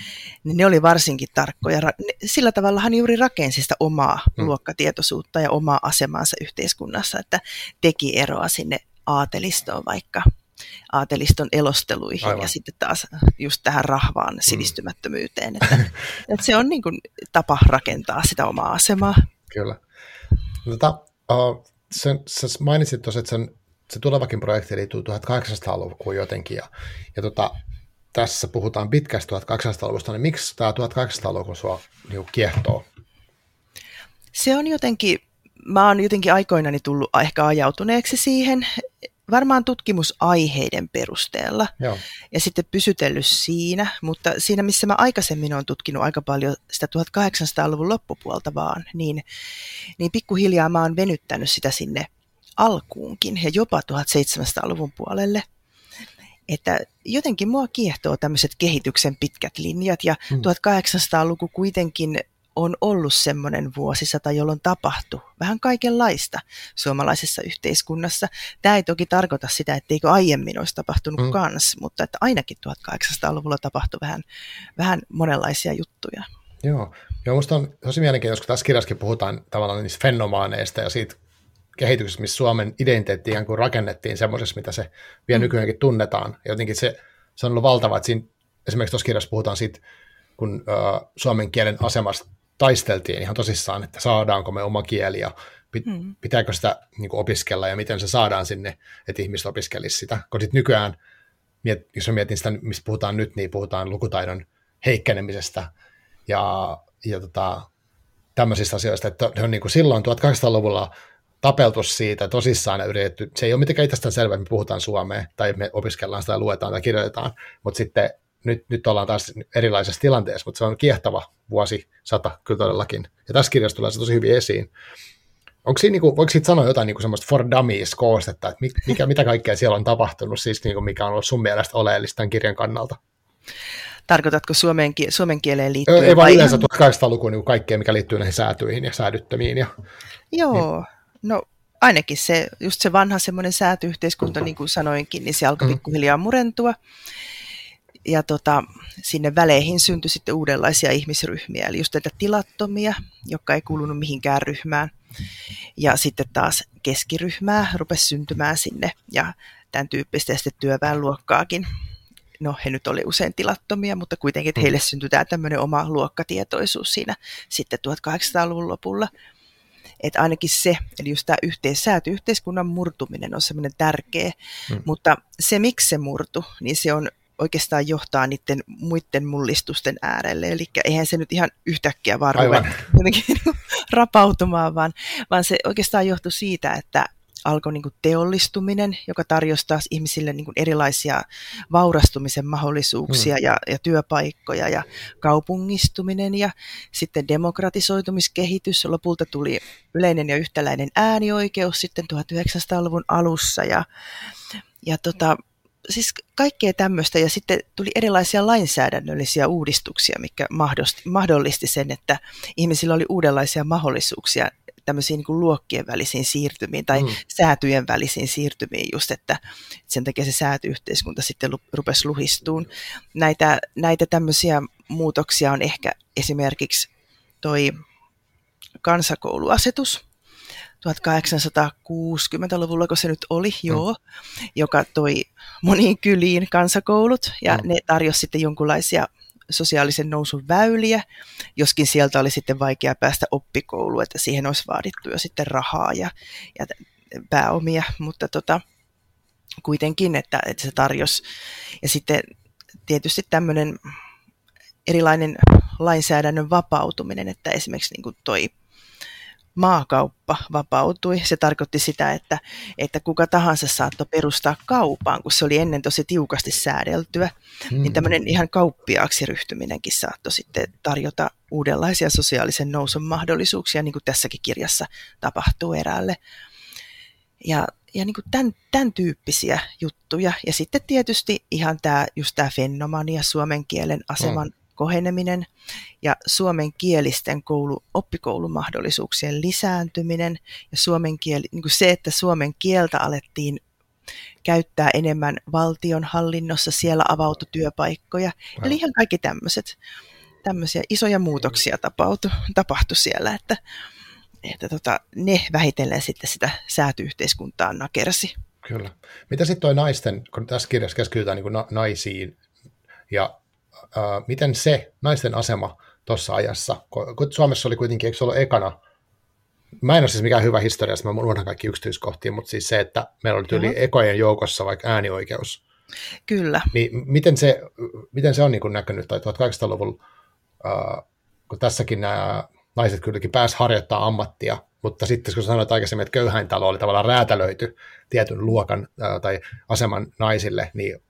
niin ne oli varsinkin tarkkoja. Sillä tavalla hän juuri rakensi sitä omaa mm. luokkatietoisuutta ja omaa asemaansa yhteiskunnassa, että teki eroa sinne aatelistoon vaikka aateliston elosteluihin Aivan. ja sitten taas just tähän rahvaan mm. sivistymättömyyteen. Että, että se on niin kuin tapa rakentaa sitä omaa asemaa. Kyllä. Tota, uh, sen, sä mainitsit tuossa, että sen, se tulevakin projekti liittyy 1800-lukuun jotenkin, ja, ja tota, tässä puhutaan pitkästä 1800-luvusta, niin miksi tämä 1800-luku sua niin kiehtoo? Se on jotenkin, mä oon jotenkin aikoinani tullut ehkä ajautuneeksi siihen, varmaan tutkimusaiheiden perusteella Joo. ja sitten pysytellyt siinä, mutta siinä missä mä aikaisemmin olen tutkinut aika paljon sitä 1800-luvun loppupuolta vaan, niin, niin pikkuhiljaa mä oon venyttänyt sitä sinne alkuunkin ja jopa 1700-luvun puolelle. Että jotenkin mua kiehtoo tämmöiset kehityksen pitkät linjat ja hmm. 1800-luku kuitenkin on ollut semmoinen vuosisata, jolloin tapahtui vähän kaikenlaista suomalaisessa yhteiskunnassa. Tämä ei toki tarkoita sitä, etteikö aiemmin olisi tapahtunut mm. kans, mutta että ainakin 1800-luvulla tapahtui vähän, vähän monenlaisia juttuja. Joo, Joo minusta on tosi mielenkiintoista, kun tässä kirjassakin puhutaan tavallaan niistä fenomaaneista ja siitä kehityksestä, missä Suomen identiteetti ikään kuin rakennettiin semmoisessa, mitä se vielä mm. nykyäänkin tunnetaan. Ja jotenkin se, se on ollut valtava, että siinä, esimerkiksi tuossa kirjassa puhutaan siitä, kun ö, suomen kielen asemasta taisteltiin ihan tosissaan, että saadaanko me oma kieli ja hmm. pitääkö sitä niin kuin opiskella ja miten se saadaan sinne, että ihmiset opiskelisivat sitä. Kun sitten nykyään, jos mä mietin sitä, mistä puhutaan nyt, niin puhutaan lukutaidon heikkenemisestä ja, ja tota, tämmöisistä asioista, että ne on niin kuin silloin 1800-luvulla tapeltu siitä tosissaan ja yritetty, se ei ole mitenkään itsestään selvä, että me puhutaan suomea tai me opiskellaan sitä, luetaan tai kirjoitetaan, mutta sitten nyt, nyt ollaan taas erilaisessa tilanteessa, mutta se on kiehtova vuosi sata kyllä todellakin. Ja tässä kirjassa tulee se tosi hyvin esiin. Onko siinä, niin kuin, voiko siitä sanoa jotain niin kuin semmoista for dummies koostetta, että mikä, mitä kaikkea siellä on tapahtunut, siis niin kuin mikä on ollut sun mielestä oleellista tämän kirjan kannalta? Tarkoitatko suomen, suomen kieleen liittyen? Ei vaan yleensä 1800-lukuun niin kaikkea, mikä liittyy näihin säätyihin ja säädyttämiin. Ja, Joo, niin. no ainakin se, just se vanha semmoinen säätyyhteiskunta, niin kuin sanoinkin, niin se alkoi mm. pikkuhiljaa murentua ja tota, sinne väleihin syntyi sitten uudenlaisia ihmisryhmiä, eli just näitä tilattomia, jotka ei kuulunut mihinkään ryhmään. Ja sitten taas keskiryhmää rupesi syntymään sinne ja tämän tyyppistä sitten työväenluokkaakin. No he nyt oli usein tilattomia, mutta kuitenkin että heille syntyi tämä tämmöinen oma luokkatietoisuus siinä sitten 1800-luvun lopulla. Että ainakin se, eli just tämä yhteis, yhteiskunnan murtuminen on semmoinen tärkeä, hmm. mutta se miksi se murtu, niin se on oikeastaan johtaa niiden muiden mullistusten äärelle. Eli eihän se nyt ihan yhtäkkiä vaan rapautumaan, vaan, vaan se oikeastaan johtui siitä, että alkoi niin teollistuminen, joka tarjosi taas ihmisille niin erilaisia vaurastumisen mahdollisuuksia hmm. ja, ja työpaikkoja ja kaupungistuminen ja sitten demokratisoitumiskehitys. Lopulta tuli yleinen ja yhtäläinen äänioikeus sitten 1900-luvun alussa ja, ja tota, siis kaikkea tämmöistä ja sitten tuli erilaisia lainsäädännöllisiä uudistuksia, mikä mahdollisti sen, että ihmisillä oli uudenlaisia mahdollisuuksia tämmöisiin niin kuin luokkien välisiin siirtymiin tai mm. säätyjen välisiin siirtymiin just, että sen takia se säätyyhteiskunta sitten rupesi luhistuun. Näitä, näitä tämmöisiä muutoksia on ehkä esimerkiksi toi kansakouluasetus, 1860-luvulla, kun se nyt oli, mm. joo, joka toi moniin kyliin kansakoulut, ja mm. ne tarjosi sitten jonkunlaisia sosiaalisen nousun väyliä, joskin sieltä oli sitten vaikea päästä oppikouluun, että siihen olisi vaadittu jo sitten rahaa ja, ja pääomia, mutta tota, kuitenkin, että, että se tarjosi. Ja sitten tietysti tämmöinen erilainen lainsäädännön vapautuminen, että esimerkiksi niin kuin toi maakauppa vapautui. Se tarkoitti sitä, että, että kuka tahansa saattoi perustaa kaupaan, kun se oli ennen tosi tiukasti säädeltyä. Hmm. Niin tämmöinen ihan kauppiaaksi ryhtyminenkin saattoi sitten tarjota uudenlaisia sosiaalisen nousun mahdollisuuksia, niin kuin tässäkin kirjassa tapahtuu eräälle. Ja, ja niin kuin tämän, tämän tyyppisiä juttuja. Ja sitten tietysti ihan tämä, just tämä fenomania, suomen kielen aseman hmm koheneminen ja suomen kielisten koulu, oppikoulumahdollisuuksien lisääntyminen ja suomen kieli, niin kuin se, että suomen kieltä alettiin käyttää enemmän valtion hallinnossa, siellä avautui työpaikkoja. Wow. Eli ihan kaikki tämmöiset, tämmöisiä isoja muutoksia tapahtui, tapahtui siellä, että, että tota, ne vähitellen sitten sitä säätyyhteiskuntaa nakersi. Kyllä. Mitä sitten tuo naisten, kun tässä kirjassa keskitytään niin na- naisiin ja ää, miten se naisten asema tuossa ajassa, kun Suomessa oli kuitenkin, eikö se ollut ekana, mä en ole siis mikään hyvä historiasta, mä unohdan kaikki yksityiskohtia, mutta siis se, että meillä oli yli ekojen joukossa vaikka äänioikeus. Kyllä. Niin miten se, miten se on niin kuin näkynyt, tai 1800-luvulla, ää, kun tässäkin nämä naiset kylläkin pääsi harjoittamaan ammattia, mutta sitten kun sanoit aikaisemmin, että köyhäintalo oli tavallaan räätälöity tietyn luokan tai aseman naisille, niin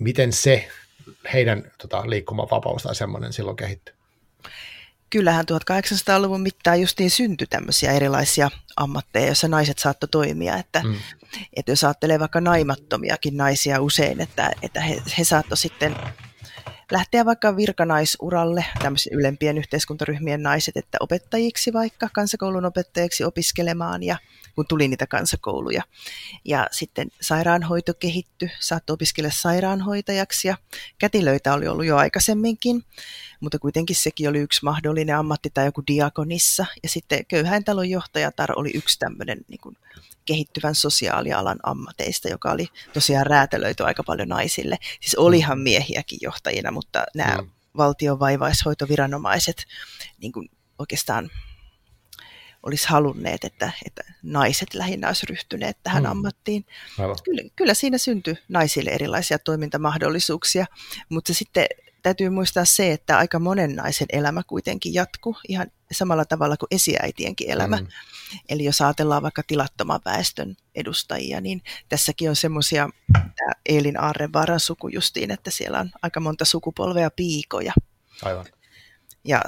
miten se heidän tota, liikkumavapaus tai semmoinen silloin kehittyi? Kyllähän 1800-luvun mittaan justiin syntyi tämmöisiä erilaisia ammatteja, joissa naiset saattoi toimia. Että, mm. että jos ajattelee vaikka naimattomiakin naisia usein, että, että he, he saattoi sitten lähteä vaikka virkanaisuralle, tämmöisen ylempien yhteiskuntaryhmien naiset, että opettajiksi vaikka kansakoulun opettajiksi opiskelemaan ja kun tuli niitä kansakouluja. Ja sitten sairaanhoito kehittyi, saattoi opiskella sairaanhoitajaksi ja kätilöitä oli ollut jo aikaisemminkin, mutta kuitenkin sekin oli yksi mahdollinen ammatti tai joku diakonissa. Ja sitten köyhäintalon johtajatar oli yksi tämmöinen niin kuin kehittyvän sosiaalialan ammateista, joka oli tosiaan räätälöity aika paljon naisille. Siis olihan miehiäkin johtajina, mutta nämä mm. valtion vaivaishoitoviranomaiset niin kuin oikeastaan olisi halunneet, että, että naiset lähinnä olisi ryhtyneet tähän mm. ammattiin. Kyllä, kyllä siinä syntyi naisille erilaisia toimintamahdollisuuksia, mutta sitten täytyy muistaa se, että aika monen naisen elämä kuitenkin jatkuu ihan samalla tavalla kuin esiäitienkin elämä. Mm. Eli jos ajatellaan vaikka tilattoman väestön edustajia, niin tässäkin on semmoisia, Eelin Aarrevaaran suku justiin, että siellä on aika monta sukupolvea piikoja. Aivan. Ja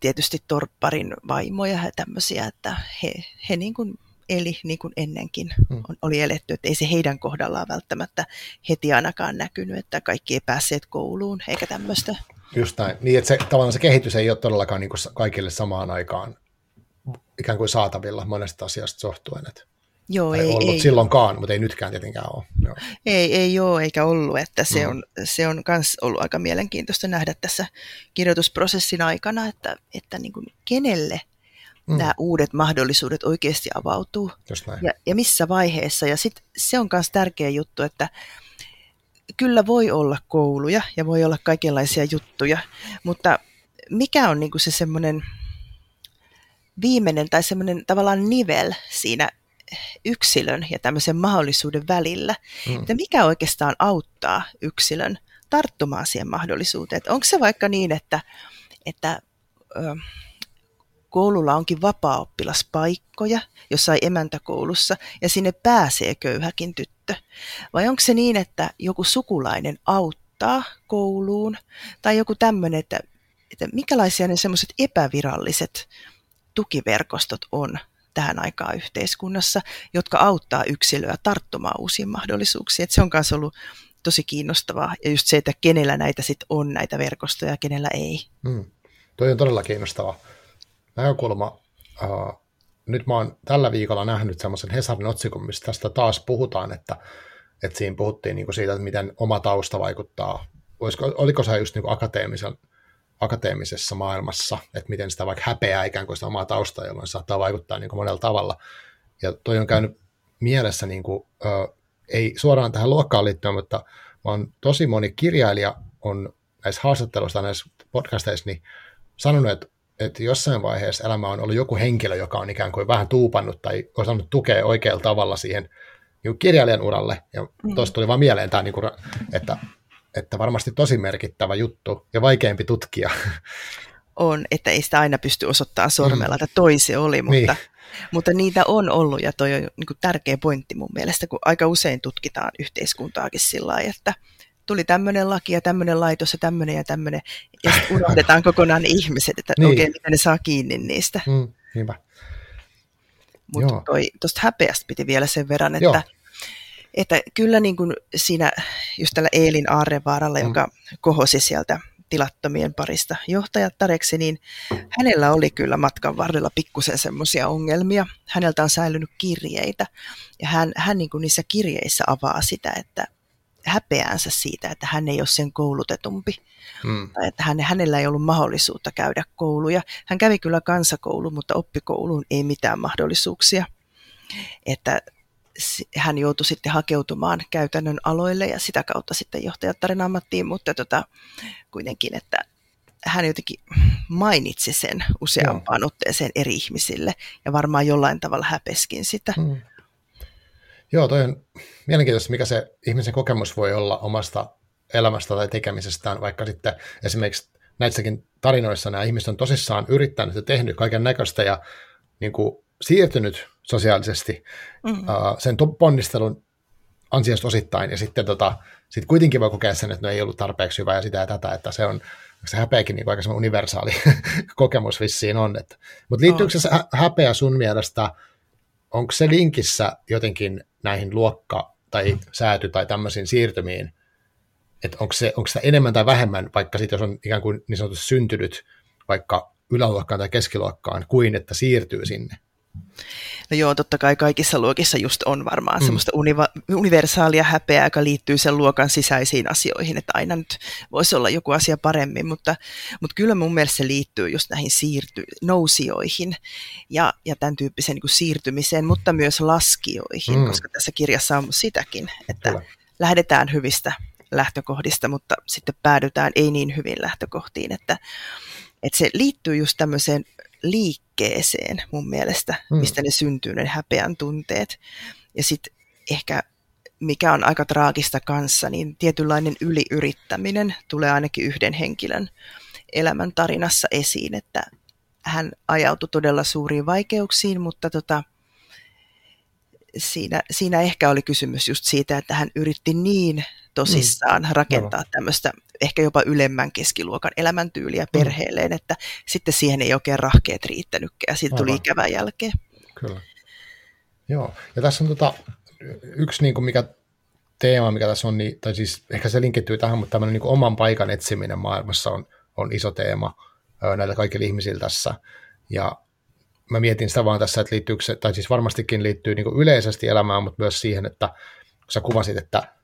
tietysti torpparin vaimoja ja tämmöisiä, että he, he niin kuin eli niin kuin ennenkin hmm. on, oli eletty, että ei se heidän kohdallaan välttämättä heti ainakaan näkynyt, että kaikki ei päässeet kouluun eikä tämmöistä. Just näin. Niin, että se, tavallaan se kehitys ei ole todellakaan niin kuin kaikille samaan aikaan ikään kuin saatavilla monesta asiasta johtuen. Että Joo, ei, ollut ei. silloinkaan, mutta ei nytkään tietenkään ole. Joo. Ei, ei ole eikä ollut, että se mm. on, se on myös ollut aika mielenkiintoista nähdä tässä kirjoitusprosessin aikana, että, että niin kuin kenelle mm. nämä uudet mahdollisuudet oikeasti avautuu ja, ja missä vaiheessa. Ja sit se on myös tärkeä juttu, että kyllä voi olla kouluja ja voi olla kaikenlaisia juttuja, mutta mikä on niin kuin se semmoinen viimeinen tai semmoinen tavallaan nivel siinä yksilön ja tämmöisen mahdollisuuden välillä, mm. että mikä oikeastaan auttaa yksilön tarttumaan siihen mahdollisuuteen. Että onko se vaikka niin, että, että ö, koululla onkin vapaa-oppilaspaikkoja jossain emäntäkoulussa ja sinne pääsee köyhäkin tyttö? Vai onko se niin, että joku sukulainen auttaa kouluun tai joku tämmöinen, että, että mikälaisia ne semmoiset epäviralliset tukiverkostot on tähän aikaan yhteiskunnassa, jotka auttaa yksilöä tarttumaan uusiin mahdollisuuksiin. Et se on myös ollut tosi kiinnostavaa. Ja just se, että kenellä näitä sitten on, näitä verkostoja ja kenellä ei. Hmm. Toi on todella kiinnostava näkökulma. uh, nyt mä oon tällä viikolla nähnyt semmoisen Hesarin otsikon, missä tästä taas puhutaan, että, että siinä puhuttiin niin kuin siitä, että miten oma tausta vaikuttaa. Olisiko, oliko se just niin kuin akateemisen, akateemisessa maailmassa, että miten sitä vaikka häpeää ikään kuin sitä omaa taustaa, jolloin saattaa vaikuttaa niin kuin monella tavalla. Ja toi on käynyt mielessä, niin kuin, ö, ei suoraan tähän luokkaan liittyen, mutta vaan tosi moni kirjailija on näissä haastatteluissa, näissä podcasteissa, niin sanonut, että, että jossain vaiheessa elämä on ollut joku henkilö, joka on ikään kuin vähän tuupannut tai osannut tukea oikealla tavalla siihen niin kirjailijan uralle. Ja mm. tuosta tuli vaan mieleen tämä, niin kuin, että, että varmasti tosi merkittävä juttu ja vaikeampi tutkia. On, että ei sitä aina pysty osoittamaan sormella, että toi se oli, mutta, niin. mutta niitä on ollut ja toi on niin tärkeä pointti mun mielestä, kun aika usein tutkitaan yhteiskuntaakin sillä lailla, että tuli tämmöinen laki ja tämmöinen laitos ja tämmöinen ja tämmöinen, ja sitten unohdetaan kokonaan ne ihmiset, että niin. oikein miten ne saa kiinni niistä. Mm, niinpä. Mutta tuosta häpeästä piti vielä sen verran, että, että kyllä niin kuin siinä just tällä Eelin Aarrevaaralla, mm. joka kohosi sieltä tilattomien parista johtajattareksi, niin hänellä oli kyllä matkan varrella pikkusen semmoisia ongelmia. Häneltä on säilynyt kirjeitä ja hän, hän niin kuin niissä kirjeissä avaa sitä, että häpeäänsä siitä, että hän ei ole sen koulutetumpi. Tai että hän, hänellä ei ollut mahdollisuutta käydä kouluja. Hän kävi kyllä kansakoulu, mutta oppikouluun ei mitään mahdollisuuksia. Että hän joutui sitten hakeutumaan käytännön aloille ja sitä kautta sitten johtajattaren ammattiin, mutta tota, kuitenkin, että hän jotenkin mainitsi sen useampaan no. otteeseen eri ihmisille ja varmaan jollain tavalla häpeskin sitä. Hmm. Joo, toi on mielenkiintoista, mikä se ihmisen kokemus voi olla omasta elämästä tai tekemisestään, vaikka sitten esimerkiksi näissäkin tarinoissa nämä ihmiset on tosissaan yrittänyt ja tehnyt kaiken näköistä ja niin kuin, siirtynyt sosiaalisesti mm-hmm. uh, sen ponnistelun ansiosta osittain, ja sitten tota, sit kuitenkin voi kokea sen, että no ei ollut tarpeeksi hyvä ja sitä ja tätä, että se on se häpeäkin niin aika universaali kokemus vissiin on. Että, mutta liittyykö oh. se häpeä sun mielestä, onko se linkissä jotenkin näihin luokka- tai sääty- tai tämmöisiin siirtymiin, että onko, se, onko sitä enemmän tai vähemmän, vaikka sitten jos on ikään kuin niin sanotusti syntynyt vaikka yläluokkaan tai keskiluokkaan, kuin että siirtyy sinne? No joo, totta kai kaikissa luokissa just on varmaan mm. semmoista univa- universaalia häpeää, joka liittyy sen luokan sisäisiin asioihin, että aina nyt voisi olla joku asia paremmin, mutta, mutta kyllä mun mielestä se liittyy just näihin siirty- nousioihin ja, ja tämän tyyppiseen niin kuin siirtymiseen, mutta myös laskijoihin, mm. koska tässä kirjassa on sitäkin, että kyllä. lähdetään hyvistä lähtökohdista, mutta sitten päädytään ei niin hyvin lähtökohtiin, että, että se liittyy just tämmöiseen liikkeeseen mun mielestä, mm. mistä ne syntyy, ne häpeän tunteet. Ja sitten ehkä mikä on aika traagista kanssa, niin tietynlainen yliyrittäminen tulee ainakin yhden henkilön elämän tarinassa esiin, että hän ajautui todella suuriin vaikeuksiin, mutta tota, siinä, siinä ehkä oli kysymys just siitä, että hän yritti niin tosissaan mm. rakentaa no. tämmöistä ehkä jopa ylemmän keskiluokan elämäntyyliä mm. perheelleen, että sitten siihen ei oikein rahkeet riittänytkään ja siitä tuli ikävän jälkeen. Kyllä. Joo, ja tässä on tota, yksi niin kuin mikä teema, mikä tässä on, niin, tai siis ehkä se linkittyy tähän, mutta tämmöinen niin kuin oman paikan etsiminen maailmassa on, on iso teema näillä kaikilla ihmisillä tässä. Ja mä mietin sitä vaan tässä, että liittyykö se, tai siis varmastikin liittyy niin kuin yleisesti elämään, mutta myös siihen, että sä kuvasit, että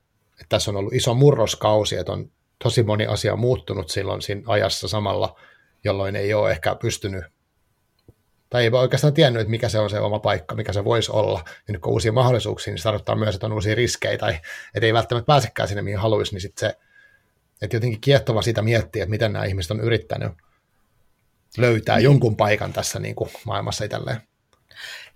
tässä on ollut iso murroskausi, että on tosi moni asia muuttunut silloin siinä ajassa samalla, jolloin ei ole ehkä pystynyt tai ei oikeastaan tiennyt, että mikä se on se oma paikka, mikä se voisi olla. Ja nyt kun uusia mahdollisuuksia, niin se tarkoittaa myös, että on uusia riskejä tai että ei välttämättä pääsekään sinne, mihin haluaisi, niin sitten se, että jotenkin kiehtova sitä miettiä, että miten nämä ihmiset on yrittänyt löytää niin. jonkun paikan tässä niin kuin maailmassa itselleen.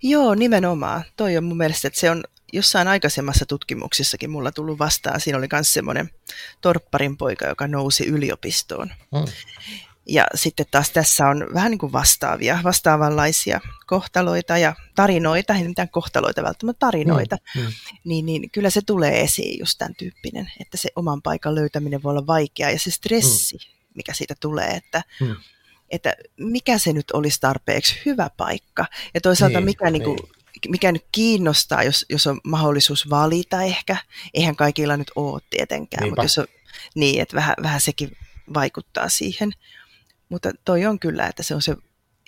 Joo, nimenomaan. Toi on mun mielestä, että se on jossain aikaisemmassa tutkimuksissakin mulla tullut vastaan. Siinä oli myös semmoinen torpparin poika, joka nousi yliopistoon. Hmm. Ja sitten taas tässä on vähän niin kuin vastaavia, vastaavanlaisia kohtaloita ja tarinoita, ei mitään kohtaloita välttämättä, tarinoita, mm, mm. Niin, niin kyllä se tulee esiin just tämän tyyppinen, että se oman paikan löytäminen voi olla vaikeaa ja se stressi, mm. mikä siitä tulee, että mm että mikä se nyt olisi tarpeeksi hyvä paikka. Ja toisaalta niin, mikä, niin. Niin kuin, mikä nyt kiinnostaa, jos, jos on mahdollisuus valita ehkä. Eihän kaikilla nyt ole tietenkään, Niinpä. mutta jos on niin, että vähän, vähän sekin vaikuttaa siihen. Mutta toi on kyllä, että se on se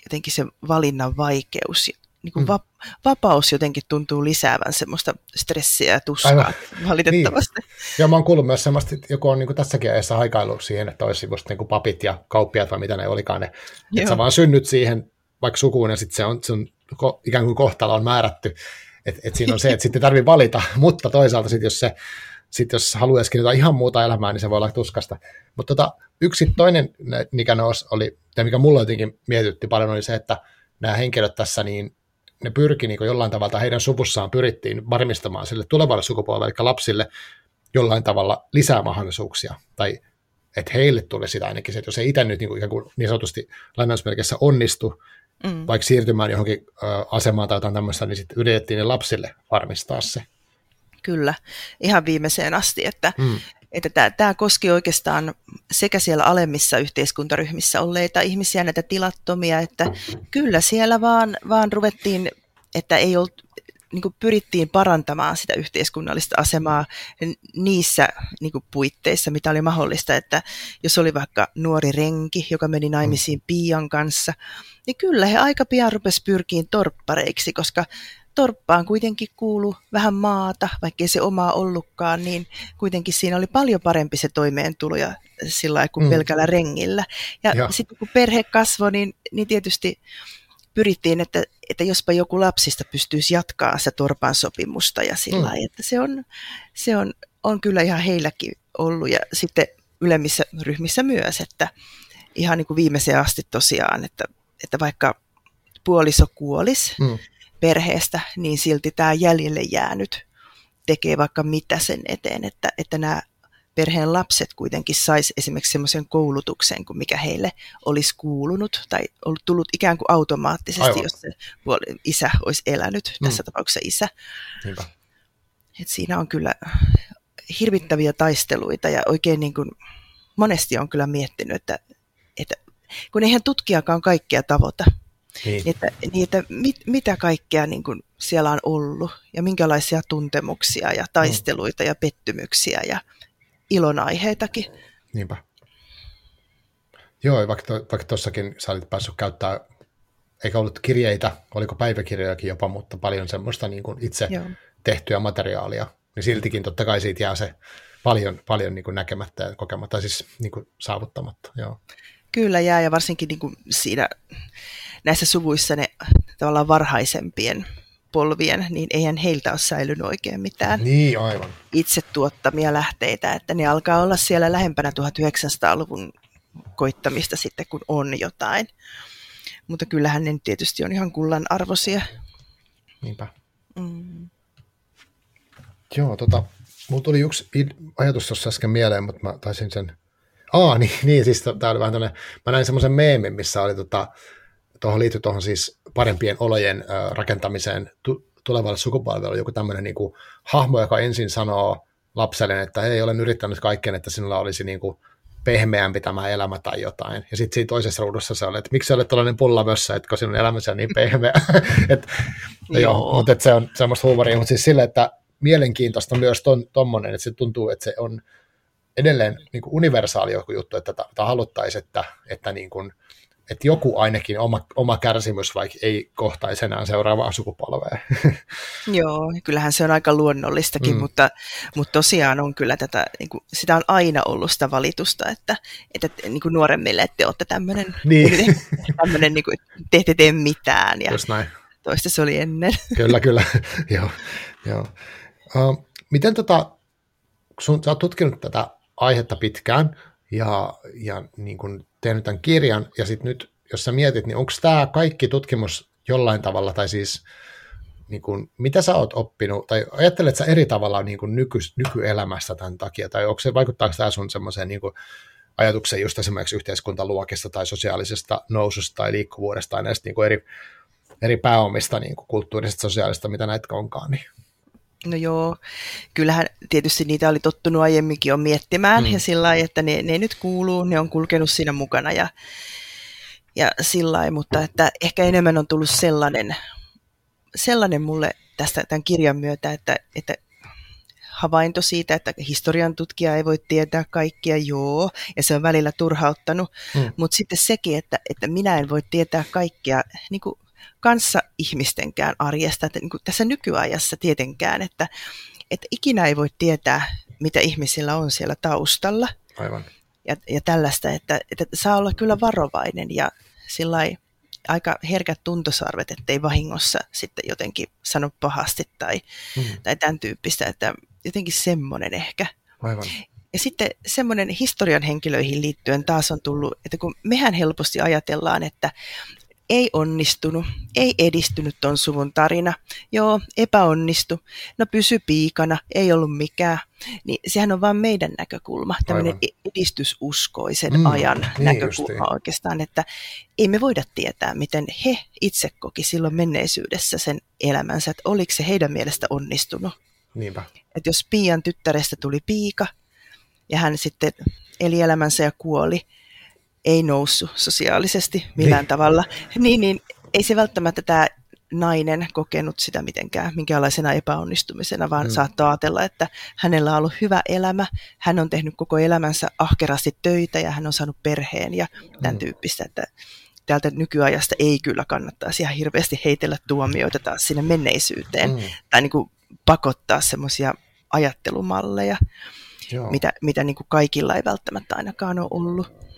jotenkin se valinnan vaikeus niin kuin mm. va- vapaus jotenkin tuntuu lisäävän semmoista stressiä ja tuskaa Aivan. valitettavasti. Niin. Ja mä oon kuullut myös semmoista, että joku on niin kuin tässäkin ajassa haikailu siihen, että olisi just niin kuin papit ja kauppiat vai mitä ne olikaan ne. Että sä vaan synnyt siihen vaikka sukuun ja sitten se on, se on ikään kuin kohtalo on määrätty. Että et siinä on se, että sitten tarvii valita, mutta toisaalta sitten jos se sitten jos haluaisikin jotain ihan muuta elämää, niin se voi olla tuskasta. Mutta tota, yksi toinen, mikä oli, tai mikä mulla jotenkin mietitytti paljon, oli se, että nämä henkilöt tässä, niin ne pyrki niin jollain tavalla, heidän suvussaan pyrittiin varmistamaan sille tulevalle sukupolvelle, eli lapsille, jollain tavalla lisää mahdollisuuksia, tai että heille tuli sitä ainakin se, että jos ei itse nyt niin, kuin, ikään kuin niin sanotusti lainausmerkissä onnistu, mm. vaikka siirtymään johonkin ö, asemaan tai jotain tämmöistä, niin sitten yritettiin ne lapsille varmistaa se. Kyllä, ihan viimeiseen asti, että, mm. että tämä, koski oikeastaan sekä siellä alemmissa yhteiskuntaryhmissä olleita ihmisiä, näitä tilattomia, että kyllä siellä vaan, vaan ruvettiin, että ei ollut, niin kuin pyrittiin parantamaan sitä yhteiskunnallista asemaa niissä niin kuin puitteissa, mitä oli mahdollista, että jos oli vaikka nuori renki, joka meni naimisiin mm. Pian kanssa, niin kyllä he aika pian rupesi pyrkiin torppareiksi, koska torppaan kuitenkin kuulu vähän maata, vaikkei se omaa ollutkaan, niin kuitenkin siinä oli paljon parempi se toimeentulo ja sillä kuin mm. pelkällä rengillä. Ja, ja. sitten kun perhe kasvoi, niin, niin tietysti pyrittiin, että, että jospa joku lapsista pystyisi jatkaa sitä torpan sopimusta ja sillä mm. että se on, se on, on kyllä ihan heilläkin ollut ja sitten ylemmissä ryhmissä myös, että ihan niin kuin viimeiseen asti tosiaan, että, että vaikka puoliso kuolis, mm perheestä, niin silti tämä jäljelle jäänyt tekee vaikka mitä sen eteen, että, että nämä perheen lapset kuitenkin sais esimerkiksi semmoisen koulutuksen, kuin mikä heille olisi kuulunut tai ollut tullut ikään kuin automaattisesti, Aivan. jos se puoli, isä olisi elänyt, mm. tässä tapauksessa isä. Et siinä on kyllä hirvittäviä taisteluita ja oikein niin kuin monesti on kyllä miettinyt, että, että kun eihän tutkijakaan kaikkea tavoita, niin. Että, niin, että mit, mitä kaikkea niin kuin siellä on ollut ja minkälaisia tuntemuksia ja taisteluita mm. ja pettymyksiä ja ilonaiheitakin. Niinpä. Joo, vaikka, vaikka tuossakin sä olit päässyt käyttää, eikä ollut kirjeitä, oliko päiväkirjojakin jopa, mutta paljon semmoista niin kuin itse Joo. tehtyä materiaalia, niin siltikin totta kai siitä jää se paljon, paljon niin kuin näkemättä ja kokematta, siis niin kuin saavuttamatta. Joo. Kyllä jää, ja varsinkin niin kuin siinä näissä suvuissa ne tavallaan varhaisempien polvien, niin eihän heiltä ole säilynyt oikein mitään niin, aivan. itse tuottamia lähteitä, että ne alkaa olla siellä lähempänä 1900-luvun koittamista sitten, kun on jotain. Mutta kyllähän ne tietysti on ihan kullan arvoisia. Niinpä. Mm. Joo, tota, mulla tuli yksi ajatus tuossa äsken mieleen, mutta mä taisin sen... Aa, niin, niin siis tämä oli vähän tämmöinen, mä näin semmoisen meemin, missä oli tota, tuohon liittyy tuohon siis parempien olojen rakentamiseen tulevalle sukupolvelle joku tämmöinen niin kuin, hahmo, joka ensin sanoo lapselle, että ei olen yrittänyt kaikkeen, että sinulla olisi niin kuin, pehmeämpi tämä elämä tai jotain. Ja sitten siinä toisessa ruudussa se oli, että miksi olet tällainen pullamössä, että kun sinun elämäsi on niin pehmeä. et, joo. joo, mutta et se on semmoista huumoria, mutta siis sille, että mielenkiintoista myös tuommoinen, että se tuntuu, että se on edelleen niin kuin universaali joku juttu, että, että haluttaisiin, että, että niin kuin, että joku ainakin oma, oma kärsimys vaikka ei kohtaisi enää seuraavaa sukupolvea. Joo, kyllähän se on aika luonnollistakin, mm. mutta, mutta tosiaan on kyllä tätä, niin kuin, sitä on aina ollut sitä valitusta, että, että niin kuin nuoremmille, että te olette tämmöinen, niin. tämmöinen niin kuin, te ette tee mitään. Ja Just näin. Toista se oli ennen. kyllä, kyllä. joo, joo. Uh, miten tota, sun, sä oot tutkinut tätä aihetta pitkään, ja, ja niin kuin tehnyt tämän kirjan, ja sitten nyt, jos sä mietit, niin onko tämä kaikki tutkimus jollain tavalla, tai siis niin kuin, mitä sä oot oppinut, tai ajattelet sä eri tavalla niin kuin nyky, nykyelämästä tämän takia, tai onko se, vaikuttaako tämä sun semmoiseen niin kuin, ajatukseen just esimerkiksi yhteiskuntaluokista tai sosiaalisesta noususta tai liikkuvuudesta tai näistä niin kuin eri, eri pääomista, niin kuin kulttuurisesta, sosiaalista, mitä näitä onkaan, niin No joo, kyllähän tietysti niitä oli tottunut aiemminkin jo miettimään mm. ja sillä lailla, että ne, ne nyt kuuluu, ne on kulkenut siinä mukana ja, ja sillä lailla, mutta että ehkä enemmän on tullut sellainen, sellainen mulle tästä tämän kirjan myötä, että, että havainto siitä, että historian tutkija ei voi tietää kaikkia, joo, ja se on välillä turhauttanut, mm. mutta sitten sekin, että, että minä en voi tietää kaikkia niin kuin kanssa ihmistenkään arjesta, että niin kuin tässä nykyajassa tietenkään, että, että ikinä ei voi tietää, mitä ihmisillä on siellä taustalla. Aivan. Ja, ja tällaista, että, että saa olla kyllä varovainen ja sillä aika herkät tuntosarvet, ettei vahingossa sitten jotenkin sano pahasti tai, mm. tai tämän tyyppistä, että jotenkin semmoinen ehkä. Aivan. Ja sitten semmoinen historian henkilöihin liittyen taas on tullut, että kun mehän helposti ajatellaan, että ei onnistunut, ei edistynyt ton suvun tarina, joo, epäonnistu, no pysy piikana, ei ollut mikään. Niin sehän on vain meidän näkökulma, tämmöinen edistysuskoisen mm, ajan niin näkökulma justiin. oikeastaan, että ei me voida tietää, miten he itse koki silloin menneisyydessä sen elämänsä, että oliko se heidän mielestä onnistunut. Niinpä. Että jos Pian tyttärestä tuli piika ja hän sitten eli elämänsä ja kuoli, ei noussut sosiaalisesti millään niin. tavalla, niin, niin ei se välttämättä tämä nainen kokenut sitä mitenkään minkäänlaisena epäonnistumisena, vaan mm. saattoi ajatella, että hänellä on ollut hyvä elämä, hän on tehnyt koko elämänsä ahkerasti töitä ja hän on saanut perheen ja tämän mm. tyyppistä, että täältä nykyajasta ei kyllä kannattaisi ihan hirveästi heitellä tuomioita taas sinne menneisyyteen mm. tai niin kuin pakottaa semmoisia ajattelumalleja, Joo. mitä, mitä niin kuin kaikilla ei välttämättä ainakaan ole ollut.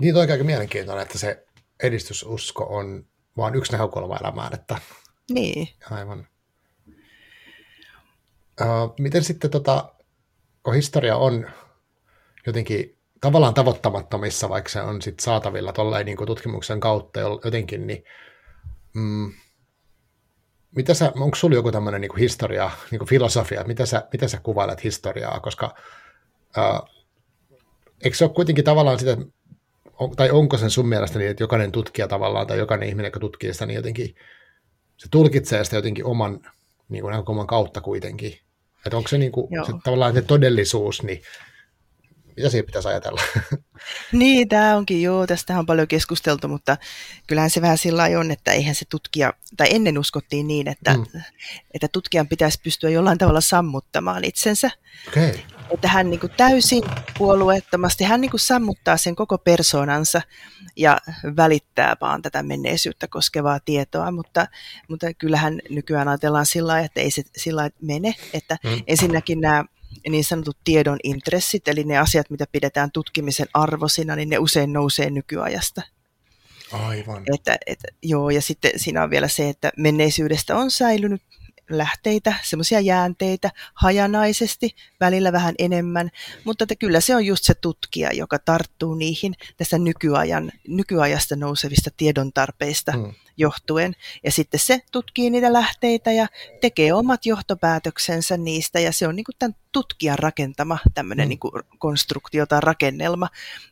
Niin on aika mielenkiintoinen, että se edistysusko on vain yksi näkökulma elämään. Että... Niin. Aivan. Uh, miten sitten, tota, kun historia on jotenkin tavallaan tavoittamattomissa, vaikka se on sit saatavilla tolleen niin tutkimuksen kautta jotenkin, niin mm, mitä sä, onko sulla joku tämmöinen niin historia, niin filosofia, mitä sä, mitä sä kuvailet historiaa, koska uh, eikö se ole kuitenkin tavallaan sitä, on, tai onko sen sun mielestä niin, että jokainen tutkija tavallaan, tai jokainen ihminen, joka tutkii sitä, niin jotenkin se tulkitsee sitä jotenkin oman niin kuin oman kautta kuitenkin. Että onko se, niin kuin, se tavallaan se todellisuus, niin mitä siitä pitäisi ajatella? Niin, tämä onkin, joo, tästä on paljon keskusteltu, mutta kyllähän se vähän sillä on, että eihän se tutkija, tai ennen uskottiin niin, että, mm. että tutkijan pitäisi pystyä jollain tavalla sammuttamaan itsensä. Okay että hän niin kuin täysin puolueettomasti, hän niin kuin sammuttaa sen koko persoonansa ja välittää vaan tätä menneisyyttä koskevaa tietoa, mutta, mutta kyllähän nykyään ajatellaan sillä lailla, että ei se sillä lailla mene, että mm. ensinnäkin nämä niin sanotut tiedon intressit, eli ne asiat, mitä pidetään tutkimisen arvosina, niin ne usein nousee nykyajasta. Aivan. Että, että, joo, ja sitten siinä on vielä se, että menneisyydestä on säilynyt lähteitä, semmoisia jäänteitä hajanaisesti, välillä vähän enemmän, mutta että kyllä se on just se tutkija, joka tarttuu niihin tässä nykyajan, nykyajasta nousevista tiedontarpeista hmm. Johtuen. Ja sitten se tutkii niitä lähteitä ja tekee omat johtopäätöksensä niistä ja se on niin kuin tämän tutkijan rakentama tämmöinen hmm. niin kuin konstruktio tai rakennelma,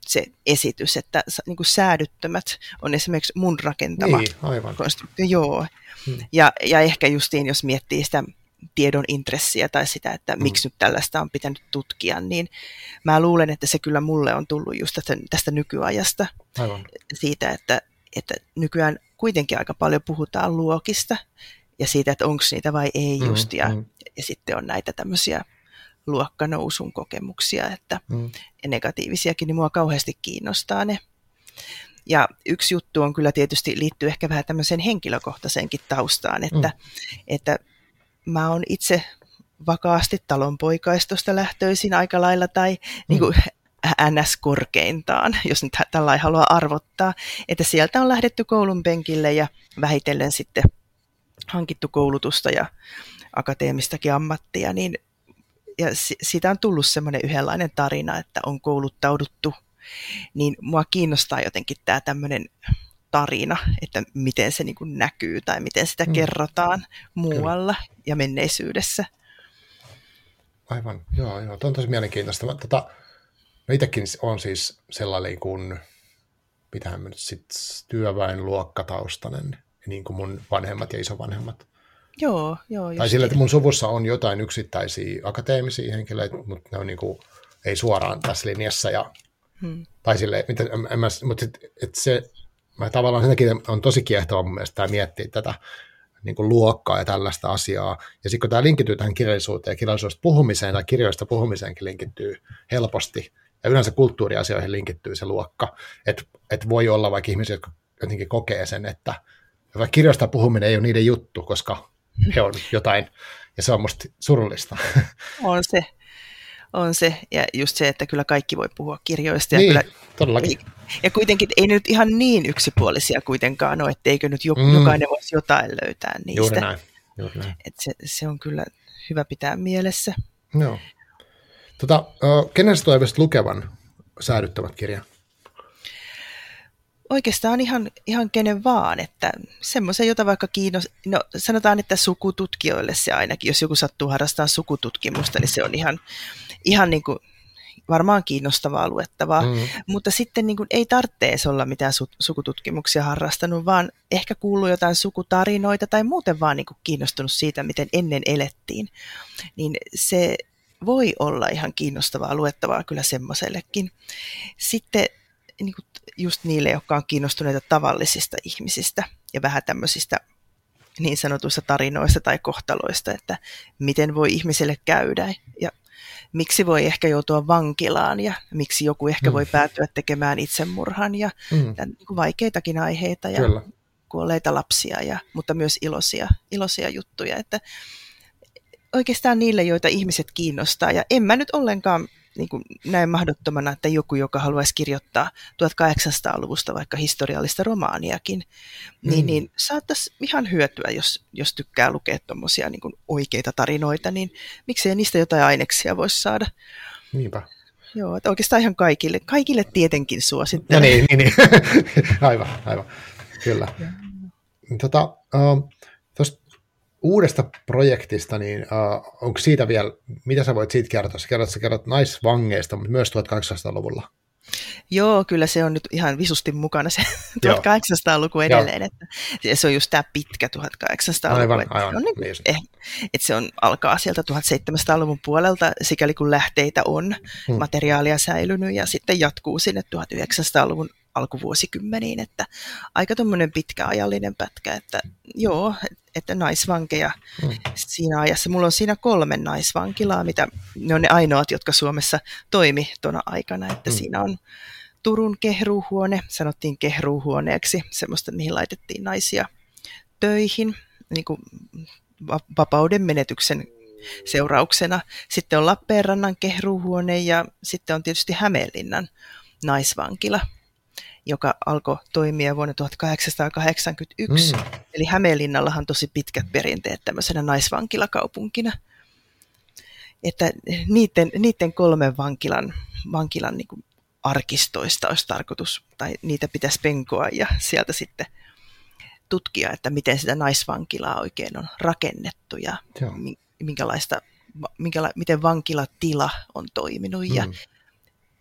se esitys, että niin kuin säädyttömät on esimerkiksi mun rakentama niin, aivan. konstruktio. Joo. Hmm. Ja, ja ehkä justiin, jos miettii sitä tiedon intressiä tai sitä, että hmm. miksi nyt tällaista on pitänyt tutkia, niin mä luulen, että se kyllä mulle on tullut just tästä, tästä nykyajasta. Aivan. Siitä, että, että nykyään kuitenkin aika paljon puhutaan luokista ja siitä, että onko niitä vai ei hmm, just. Ja, mm. ja sitten on näitä tämmöisiä luokkanousun kokemuksia, että mm. ja negatiivisiakin, niin mua kauheasti kiinnostaa ne. Ja yksi juttu on kyllä tietysti liittyy ehkä vähän tämmöiseen henkilökohtaiseenkin taustaan, että, mm. että mä oon itse vakaasti talonpoikaistosta lähtöisin aika lailla tai mm. niin kuin NS korkeintaan, jos nyt tällä haluaa arvottaa, että sieltä on lähdetty koulun penkille ja vähitellen sitten hankittu koulutusta ja akateemistakin ammattia, niin ja siitä on tullut semmoinen yhdenlainen tarina, että on kouluttauduttu niin mua kiinnostaa jotenkin tämä tämmöinen tarina, että miten se niin näkyy tai miten sitä mm. kerrotaan muualla Kyllä. ja menneisyydessä. Aivan, joo, joo. Tuo on tosi mielenkiintoista. Mä, tota, mä itsekin on siis sellainen kuin, mitähän mä nyt sitten, työväenluokkataustainen, niin kuin mun vanhemmat ja isovanhemmat. Joo, joo. Tai sillä, että mun suvussa on jotain yksittäisiä akateemisia henkilöitä, mutta ne on niin kuin, ei suoraan tässä linjassa ja Hmm. Tai silleen, mitä, en mä, mutta sit, et se, mä tavallaan sen takia on tosi kiehtova mun mielestä tämä miettiä tätä niin kuin luokkaa ja tällaista asiaa. Ja sitten kun tämä linkittyy tähän kirjallisuuteen ja kirjallisuudesta puhumiseen tai kirjoista puhumiseenkin linkittyy helposti, ja yleensä kulttuuriasioihin linkittyy se luokka, että et voi olla vaikka ihmisiä, jotka jotenkin kokee sen, että vaikka kirjoista puhuminen ei ole niiden juttu, koska he on jotain, ja se on musta surullista. On se, on se, ja just se, että kyllä kaikki voi puhua kirjoista. Ja niin, kyllä, todellakin. Ja kuitenkin ei nyt ihan niin yksipuolisia kuitenkaan ole, etteikö nyt mm. jokainen voisi jotain löytää niistä. Juuri näin. Juuri näin. Et se, se on kyllä hyvä pitää mielessä. Joo. Tota, kenen sä toivoisit lukevan säädyttävät kirjan? Oikeastaan ihan, ihan kenen vaan, että semmoisen, jota vaikka kiinnostaa, no sanotaan, että sukututkijoille se ainakin, jos joku sattuu harrastamaan sukututkimusta, niin se on ihan, ihan niin kuin varmaan kiinnostavaa luettavaa, mm. mutta sitten niin kuin ei tarvitse olla mitään su- sukututkimuksia harrastanut, vaan ehkä kuuluu jotain sukutarinoita tai muuten vaan niin kuin kiinnostunut siitä, miten ennen elettiin, niin se voi olla ihan kiinnostavaa luettavaa kyllä semmoisellekin. Sitten niin kuin just niille, jotka on kiinnostuneita tavallisista ihmisistä ja vähän tämmöisistä niin sanotuista tarinoista tai kohtaloista, että miten voi ihmiselle käydä ja miksi voi ehkä joutua vankilaan ja miksi joku ehkä mm. voi päätyä tekemään itsemurhan ja mm. tämän, niin kuin vaikeitakin aiheita ja Kyllä. kuolleita lapsia, ja, mutta myös iloisia, iloisia juttuja. Että oikeastaan niille, joita ihmiset kiinnostaa. Ja en mä nyt ollenkaan niin kuin näin mahdottomana, että joku, joka haluaisi kirjoittaa 1800-luvusta vaikka historiallista romaaniakin, niin, mm. niin, niin saattaisi ihan hyötyä, jos, jos tykkää lukea tuommoisia niin oikeita tarinoita, niin miksei niistä jotain aineksia voisi saada. Niinpä. Joo, että oikeastaan ihan kaikille, kaikille tietenkin suosittelen. Ja niin, niin, niin. aivan, aivan, kyllä. Tota, uh, uudesta projektista, niin uh, onko siitä vielä, mitä sä voit siitä kertoa? Sä kerrot, sä kerrot naisvangeista, mutta myös 1800-luvulla. Joo, kyllä se on nyt ihan visusti mukana se 1800-luku edelleen, että se on just tämä pitkä 1800-luku. Aivan, että aivan. Se on, niin, niin. eh, että se on, alkaa sieltä 1700-luvun puolelta, sikäli kun lähteitä on, hmm. materiaalia säilynyt ja sitten jatkuu sinne 1900-luvun alkuvuosikymmeniin, että aika tuommoinen pitkä ajallinen pätkä, että joo, että naisvankeja mm. siinä ajassa. Mulla on siinä kolme naisvankilaa, mitä ne on ne ainoat, jotka Suomessa toimi tuona aikana, että mm. siinä on Turun kehruuhuone, sanottiin kehruuhuoneeksi, semmoista, mihin laitettiin naisia töihin, niin kuin vapauden menetyksen seurauksena. Sitten on Lappeenrannan kehruuhuone ja sitten on tietysti Hämeenlinnan naisvankila joka alkoi toimia vuonna 1881. Mm. Eli Hämeenlinnallahan on tosi pitkät perinteet tämmöisenä naisvankilakaupunkina. Että niiden, niiden kolmen vankilan, vankilan niin kuin arkistoista olisi tarkoitus, tai niitä pitäisi penkoa ja sieltä sitten tutkia, että miten sitä naisvankilaa oikein on rakennettu ja Joo. minkälaista, minkäla, miten vankilatila on toiminut mm. ja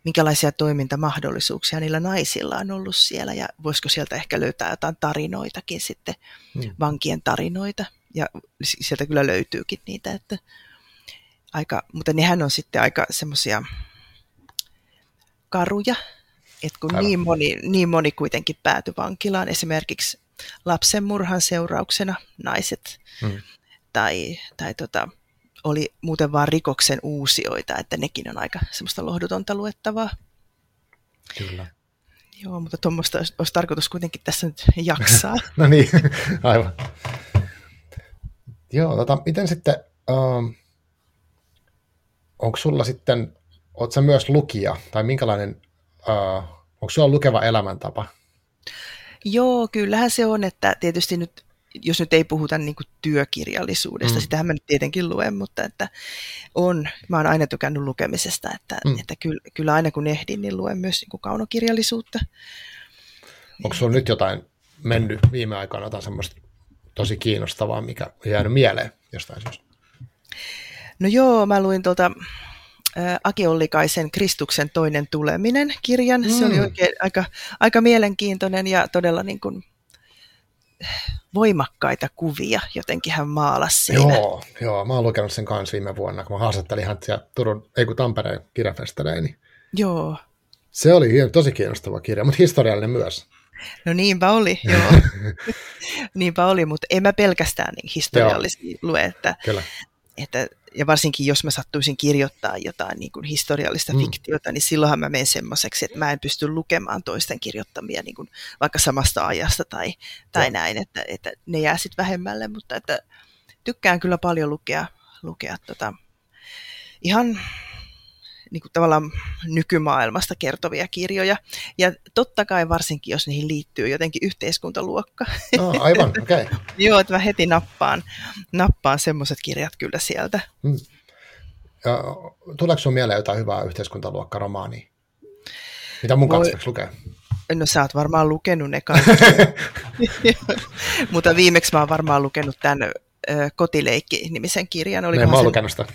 minkälaisia toimintamahdollisuuksia niillä naisilla on ollut siellä ja voisiko sieltä ehkä löytää jotain tarinoitakin sitten, mm. vankien tarinoita. Ja sieltä kyllä löytyykin niitä, että aika, mutta nehän on sitten aika semmoisia karuja, että kun niin moni, niin moni kuitenkin päätyi vankilaan, esimerkiksi lapsenmurhan seurauksena naiset mm. tai, tai tota, oli muuten vaan rikoksen uusioita, että nekin on aika semmoista lohdutonta luettavaa. Kyllä. Joo, mutta tuommoista olisi, tarkoitus kuitenkin tässä nyt jaksaa. no niin, aivan. Joo, tota, miten sitten, ähm, onko sulla sitten, oot sä myös lukija, tai minkälainen, äh, onko sulla lukeva elämäntapa? Joo, kyllähän se on, että tietysti nyt jos nyt ei puhuta niin kuin työkirjallisuudesta, mm. sitähän mä nyt tietenkin luen, mutta että on, mä oon aina tykännyt lukemisesta, että, mm. että kyllä, kyllä aina kun ehdin, niin luen myös niin kuin kaunokirjallisuutta. Onko sulla nyt jotain mennyt viime aikoina jotain semmoista tosi kiinnostavaa, mikä on jäänyt mieleen jostain syystä? No joo, mä luin tuolta Aki Ollikaisen Kristuksen toinen tuleminen kirjan. Mm. Se oli mm. oikein aika, aika mielenkiintoinen ja todella niin kuin voimakkaita kuvia, jotenkin hän maalasi siinä. Joo, joo, mä oon lukenut sen kanssa viime vuonna, kun mä haastattelin hän siellä Turun, ei kun Tampereen kirjafestarein. Niin joo. Se oli tosi kiinnostava kirja, mutta historiallinen myös. No niinpä oli, joo. niinpä oli, mutta en mä pelkästään niin historiallisia Joo. lue, että, Kyllä. Että ja varsinkin jos mä sattuisin kirjoittaa jotain niin kuin historiallista mm. fiktiota, niin silloinhan mä menen semmoiseksi, että mä en pysty lukemaan toisten kirjoittamia niin kuin vaikka samasta ajasta tai, tai näin, että, että ne jää sitten vähemmälle, mutta että tykkään kyllä paljon lukea, lukea tota, ihan niin kuin tavallaan nykymaailmasta kertovia kirjoja. Ja totta kai varsinkin, jos niihin liittyy jotenkin yhteiskuntaluokka. No, aivan, okei. Okay. Joo, että mä heti nappaan, nappaan semmoiset kirjat kyllä sieltä. Hmm. Ja, tuleeko sinulle mieleen jotain hyvää yhteiskuntaluokkaromaania? Mitä mun kanssa lukea? No sä oot varmaan lukenut ne kaikki. Mutta viimeksi mä oon varmaan lukenut tämän Kotileikki-nimisen kirjan. Olikohan mä en lukenut sitä.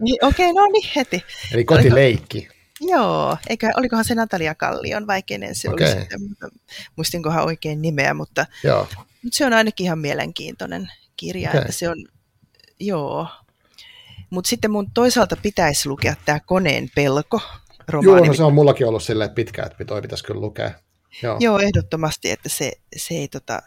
Niin, okei, okay, no niin, heti. Eli Kotileikki. Oliko... Joo, eikä, olikohan se Natalia Kallion, vai kenen se okay. oli sitten, muistinkohan oikein nimeä, mutta, joo. mutta se on ainakin ihan mielenkiintoinen kirja, okay. että se on, joo. Mutta sitten mun toisaalta pitäisi lukea tämä Koneen pelko, romaani. Joo, no se on mullakin ollut silleen pitkä, että toi pitäisi kyllä lukea. Joo, Joo ehdottomasti, että se, se ei tota,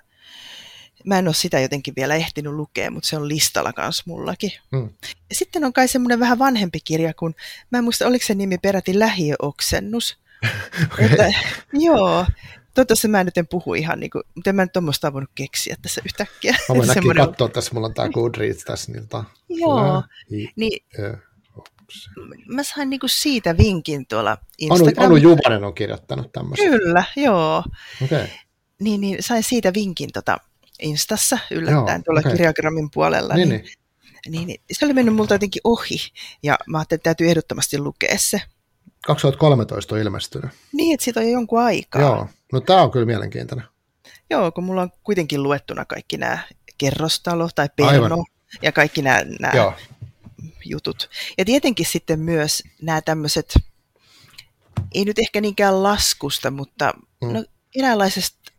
Mä en ole sitä jotenkin vielä ehtinyt lukea, mutta se on listalla kanssa mullakin. Mm. Ja sitten on kai semmoinen vähän vanhempi kirja, kun mä en muista, oliko se nimi peräti Lähiöoksennus. okay. että, joo, toivottavasti mä nyt en puhu ihan niin kuin, mutta en mä nyt tuommoista voinut keksiä tässä yhtäkkiä. Mä voin äkkiä katsoa tässä, mulla on tämä Goodreads tässä. Niin, tota, joo, niin, mä sain niinku siitä vinkin tuolla Instagramissa. Anu, Anu Juvanen on kirjoittanut tämmöistä. Kyllä, joo. Okay. Niin, niin sain siitä vinkin tota, Instassa yllättäen Joo, tuolla okay. Kirjagrammin puolella. Niin, niin, niin, niin, se oli mennyt multa jotenkin ohi ja mä ajattelin, että täytyy ehdottomasti lukea se. 2013 on ilmestynyt. Niin, että siitä on jo jonkun aikaa. Joo, no tämä on kyllä mielenkiintoinen. Joo, kun mulla on kuitenkin luettuna kaikki nämä kerrostalo tai perno Aivan. ja kaikki nämä, nämä Joo. jutut. Ja tietenkin sitten myös nämä tämmöiset, ei nyt ehkä niinkään laskusta, mutta mm. no, eräänlaisesta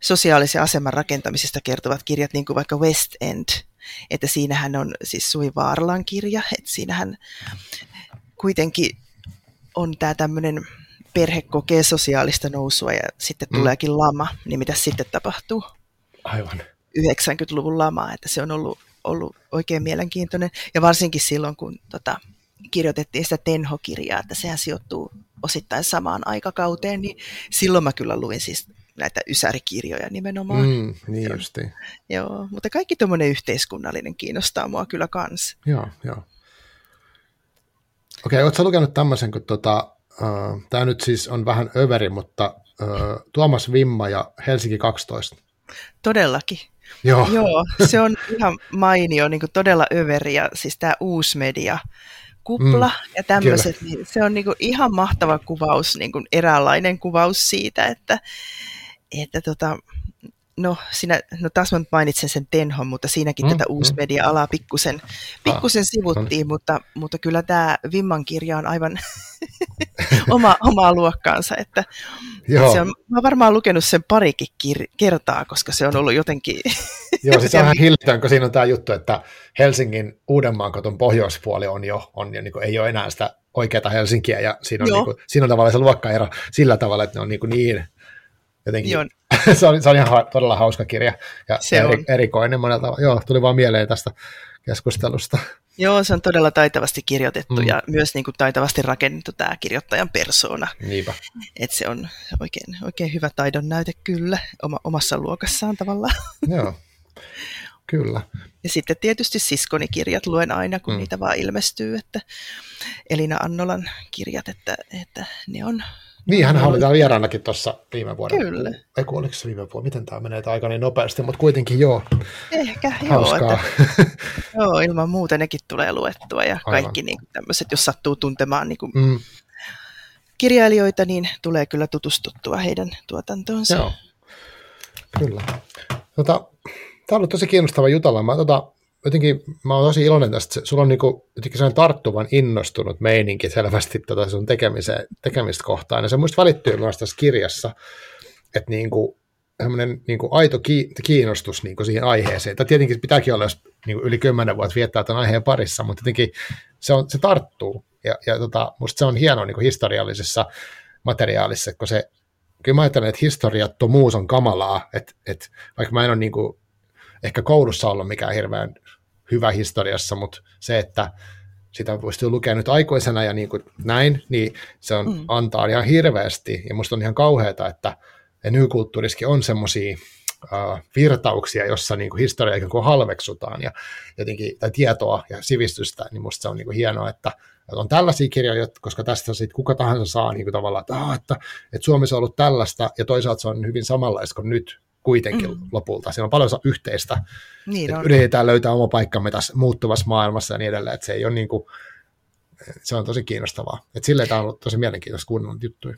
sosiaalisen aseman rakentamisesta kertovat kirjat, niin kuin vaikka West End, että siinähän on siis Sui Vaarlan kirja, että siinähän kuitenkin on tämä tämmöinen perhe kokee sosiaalista nousua ja sitten mm. tuleekin lama, niin mitä sitten tapahtuu? Aivan. 90-luvun lama, että se on ollut, ollut oikein mielenkiintoinen. Ja varsinkin silloin, kun tota, kirjoitettiin sitä Tenho-kirjaa, että sehän sijoittuu osittain samaan aikakauteen, niin silloin mä kyllä luin siis näitä ysärikirjoja nimenomaan. Mm, niin justi. Joo, mutta kaikki tuommoinen yhteiskunnallinen kiinnostaa mua kyllä kans. Joo, joo. Okei, okay, ootko lukenut tämmöisen, kun tota, uh, tämä nyt siis on vähän överi, mutta uh, Tuomas Vimma ja Helsinki 12. Todellakin. Joo. Joo, se on ihan mainio, niin kuin todella överi ja siis tämä uusi media kupla mm, ja tämmöiset, niin se on niin kuin ihan mahtava kuvaus, niin kuin eräänlainen kuvaus siitä, että, että tota, no, siinä, no taas mä mainitsen sen Tenhon, mutta siinäkin mm, tätä mm. uusmedia-alaa pikkusen, pikkusen ah, sivuttiin, mutta, mutta kyllä tämä Vimman kirja on aivan oma, omaa luokkaansa, että Joo. Se on, mä oon varmaan lukenut sen parikin kir- kertaa, koska se on ollut jotenkin... Joo, siis se on ihan hillitön, kun siinä on tämä juttu, että Helsingin Uudenmaan koton pohjoispuoli on jo, on jo niin kuin, ei ole enää sitä oikeaa Helsinkiä, ja siinä on, niin kuin, siinä on tavallaan se luokkaero sillä tavalla, että ne on niin, kuin niin jotenkin, Joo. se, on, se on ihan todella hauska kirja ja se eri, on. erikoinen monella tavalla. Joo, tuli vaan mieleen tästä keskustelusta. Joo, se on todella taitavasti kirjoitettu mm. ja myös niin kuin taitavasti rakennettu tämä kirjoittajan persona. Niinpä. Et se on oikein, oikein hyvä taidon näyte kyllä oma, omassa luokassaan tavallaan. Joo, kyllä. Ja sitten tietysti siskonikirjat luen aina, kun mm. niitä vaan ilmestyy, että Elina Annolan kirjat, että, että ne on niin, hän oli täällä vieraanakin tuossa viime vuonna. Kyllä. Ei kun oliko se viime vuonna, miten tämä menee aika niin nopeasti, mutta kuitenkin joo. Ehkä joo, että, joo, ilman muuta nekin tulee luettua ja Aivan. kaikki niin tämmöiset, jos sattuu tuntemaan niin kuin mm. kirjailijoita, niin tulee kyllä tutustuttua heidän tuotantoonsa. Joo, kyllä. Tota, tämä on ollut tosi kiinnostava jutella. Mä tota, jotenkin mä oon tosi iloinen tästä. Sulla on niinku, jotenkin sellainen tarttuvan innostunut meininki selvästi tota sun tekemiseen, tekemistä kohtaan. Ja se muista välittyy myös tässä kirjassa, että niinku, semmoinen niinku aito kiinnostus niinku siihen aiheeseen. Tai tietenkin pitääkin olla, jos niinku yli kymmenen vuotta viettää tämän aiheen parissa, mutta jotenkin se, on, se tarttuu. Ja, ja tota, musta se on hienoa niinku historiallisessa materiaalissa, kun se, kyllä mä ajattelen, että historiattomuus on kamalaa, että, että vaikka mä en ole niinku ehkä koulussa olla mikään hirveän hyvä historiassa, mutta se, että sitä pystyy lukemaan nyt aikuisena ja niin kuin näin, niin se on, mm. antaa ihan hirveästi. Ja musta on ihan kauheata, että nykykulttuuriskin on semmoisia uh, virtauksia, jossa niin kuin historia ikään kuin halveksutaan ja jotenkin, tai tietoa ja sivistystä, niin musta se on niin kuin hienoa, että, että on tällaisia kirjoja, koska tästä sitten kuka tahansa saa niin kuin tavallaan, että, ah, että, että Suomessa on ollut tällaista, ja toisaalta se on hyvin samanlaista kuin nyt kuitenkin mm. lopulta. Siinä on paljon yhteistä. Niin on. Yritetään löytää oma paikkamme tässä muuttuvassa maailmassa ja niin edelleen, että se ei ole niin kuin, se on tosi kiinnostavaa. Että silleen tämä on ollut tosi mielenkiintoista kuunnella juttuja.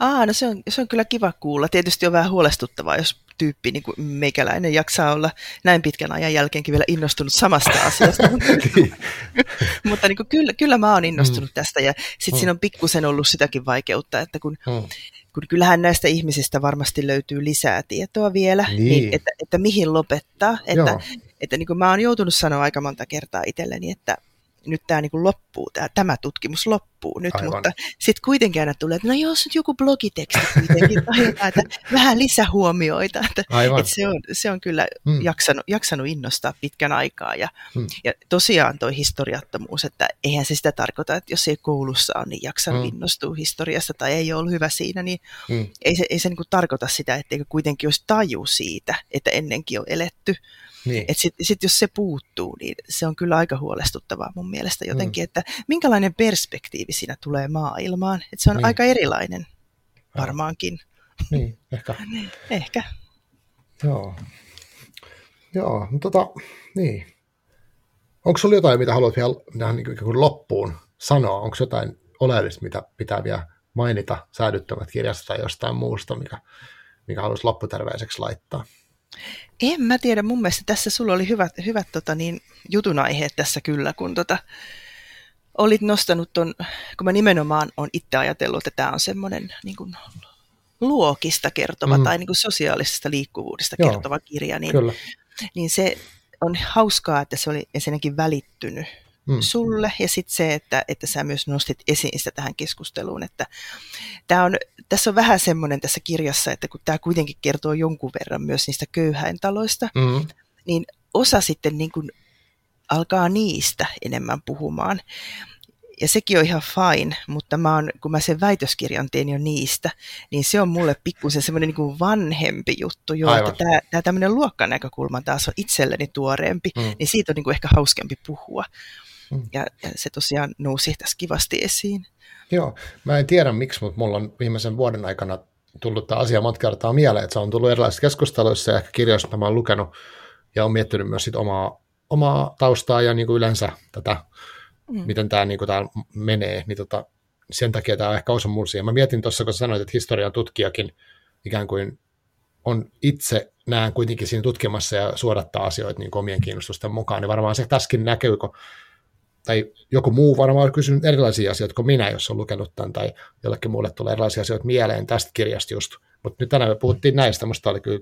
Aa, no se on, se on kyllä kiva kuulla. Tietysti on vähän huolestuttavaa, jos tyyppi niin kuin meikäläinen jaksaa olla näin pitkän ajan jälkeenkin vielä innostunut samasta asiasta. Niin. Mutta niin kuin, kyllä, kyllä mä oon innostunut mm. tästä ja sitten mm. siinä on pikkusen ollut sitäkin vaikeutta, että kun, mm. Kun kyllähän näistä ihmisistä varmasti löytyy lisää tietoa vielä, niin. Niin, että, että mihin lopettaa. Että, että niin kuin mä oon joutunut sanoa aika monta kertaa itselleni, että nyt tämä niin loppuu, tämä, tämä tutkimus loppuu nyt, Aivan. mutta sitten kuitenkin aina tulee, että no jos nyt joku blogiteksti kuitenkin, tai että vähän lisähuomioita, että, että se, on, se on kyllä hmm. jaksanut, jaksanut innostaa pitkän aikaa, ja, hmm. ja tosiaan tuo historiattomuus, että eihän se sitä tarkoita, että jos ei koulussa on, niin jaksanut hmm. innostua historiasta tai ei ole ollut hyvä siinä, niin hmm. ei se, ei se niin tarkoita sitä, etteikö kuitenkin olisi taju siitä, että ennenkin on eletty, niin. Että sitten sit jos se puuttuu, niin se on kyllä aika huolestuttavaa mun mielestä jotenkin, mm. että minkälainen perspektiivi siinä tulee maailmaan. Että se on niin. aika erilainen varmaankin. Niin, ehkä. ehkä. Joo. Joo, no tota, niin. Onko sulla jotain, mitä haluat vielä nähdä niin kuin loppuun sanoa? Onko jotain oleellista, mitä pitää vielä mainita säädyttömät kirjasta tai jostain muusta, mikä, mikä haluaisi lopputerveiseksi laittaa? En mä tiedä, mun mielestä tässä sulla oli hyvät, hyvät tota, niin, jutun aiheet tässä kyllä, kun tota, olit nostanut ton, kun mä nimenomaan on itse ajatellut, että tämä on semmoinen niin kuin, luokista kertova mm. tai niin kuin sosiaalisesta liikkuvuudesta Joo, kertova kirja, niin, kyllä. niin se on hauskaa, että se oli ensinnäkin välittynyt mm. sulle ja sitten se, että, että sä myös nostit esiin sitä tähän keskusteluun, että tämä on, tässä on vähän semmoinen tässä kirjassa, että kun tämä kuitenkin kertoo jonkun verran myös niistä köyhäintaloista, mm. niin osa sitten niin kuin alkaa niistä enemmän puhumaan. Ja sekin on ihan fine, mutta mä oon, kun mä sen väitöskirjan tein jo niistä, niin se on mulle pikkusen semmoinen niin vanhempi juttu jo, Aivan. että tämä, tämä tämmöinen luokkanäkökulma taas on itselleni tuoreempi, mm. niin siitä on niin kuin ehkä hauskempi puhua. Mm. Ja, ja se tosiaan nousi tässä kivasti esiin. Joo, mä en tiedä miksi, mutta mulla on viimeisen vuoden aikana tullut tämä asia monta kertaa mieleen, että se on tullut erilaisissa keskusteluissa ja ehkä kirjoissa, mitä mä oon lukenut, ja on miettinyt myös sit omaa, omaa taustaa ja niin kuin yleensä tätä, mm. miten tämä niin kuin täällä menee, niin tota, sen takia tämä on ehkä osa siihen. Mä mietin tuossa, kun sanoit, että historian tutkijakin ikään kuin on itse näen kuitenkin siinä tutkimassa ja suodattaa asioita niin omien kiinnostusten mukaan, niin varmaan se tässäkin näkyy, kun tai joku muu varmaan on kysynyt erilaisia asioita kuin minä, jos on lukenut tämän, tai jollekin muulle tulee erilaisia asioita mieleen tästä kirjasta just. Mutta nyt tänään me puhuttiin näistä, musta oli kyllä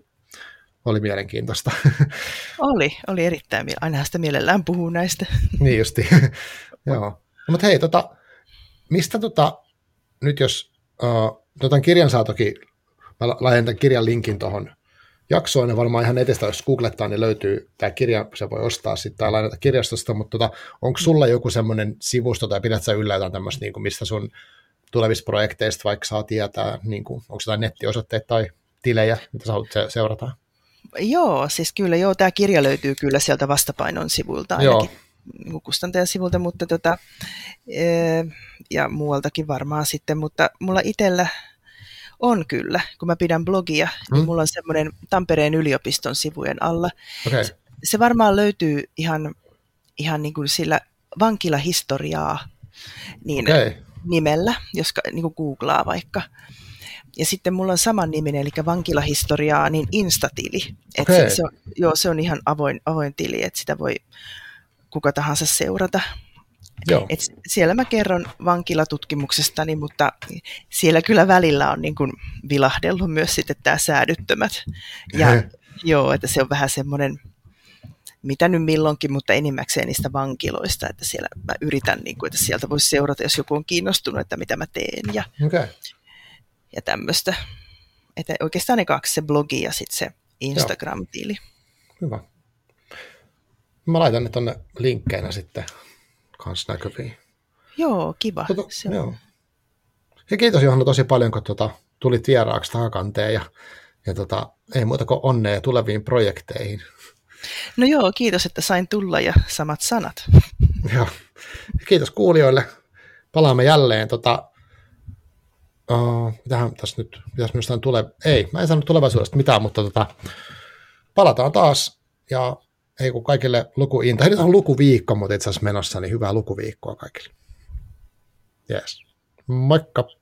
oli mielenkiintoista. Oli, oli erittäin mielenkiintoista. Ainahan sitä mielellään puhuu näistä. niin justi. Joo. No, mutta hei, tota, mistä tota, nyt jos, uh, tota kirjan saa toki, mä laitan kirjan linkin tuohon jaksoon, ja varmaan ihan netistä, jos googlettaa, niin löytyy tämä kirja, se voi ostaa sitten tai lainata kirjastosta, mutta tota, onko sulla joku semmoinen sivusto, tai pidät sä yllä jotain tämmöistä, niin kuin mistä sun tulevista projekteista vaikka saa tietää, niin kuin, onko jotain nettiosoitteita tai tilejä, mitä sä haluat seurata? Joo, siis kyllä joo, tämä kirja löytyy kyllä sieltä vastapainon sivuilta ainakin. Joo niin kustantajan sivulta, mutta tota, e, ja muualtakin varmaan sitten, mutta mulla itsellä on kyllä, kun mä pidän blogia, niin mm. niin mulla on semmoinen Tampereen yliopiston sivujen alla. Okay. Se, se varmaan löytyy ihan, ihan niin kuin sillä vankilahistoriaa niin okay. nimellä, jos niin kuin googlaa vaikka. Ja sitten mulla on saman niminen, eli vankilahistoriaa, niin Instatili. Okay. se, se, on, joo, se on ihan avoin, avoin tili, että sitä voi kuka tahansa seurata. Joo. Et siellä mä kerron vankilatutkimuksestani, mutta siellä kyllä välillä on niin kuin vilahdellut myös sitten tämä säädyttömät. Ja joo, että se on vähän semmoinen, mitä nyt milloinkin, mutta enimmäkseen niistä vankiloista, että siellä mä yritän, niin kuin, että sieltä voisi seurata, jos joku on kiinnostunut, että mitä mä teen ja, okay. Ja tämmöistä. Että oikeastaan ne kaksi, se blogi ja sitten se Instagram-tili. Hyvä. Mä laitan ne tonne linkkeinä sitten kans näkyviin. Joo, kiva. Tota, Se on- joo. Ja kiitos Johanna tosi paljon, kun tota, tulit vieraaksi takakanteen ja, ja tota, ei muuta kuin onnea tuleviin projekteihin. No joo, kiitos, että sain tulla ja samat sanat. Ja kiitos kuulijoille. Palaamme jälleen. Tota, uh, mitähän tässä nyt, pitäisi minusta tule... Ei, mä en sano tulevaisuudesta mitään, mutta tota, palataan taas. Ja ei kun kaikille lukuinta. Nyt on lukuviikko, mutta itse asiassa menossa, niin hyvää lukuviikkoa kaikille. Yes. Moikka!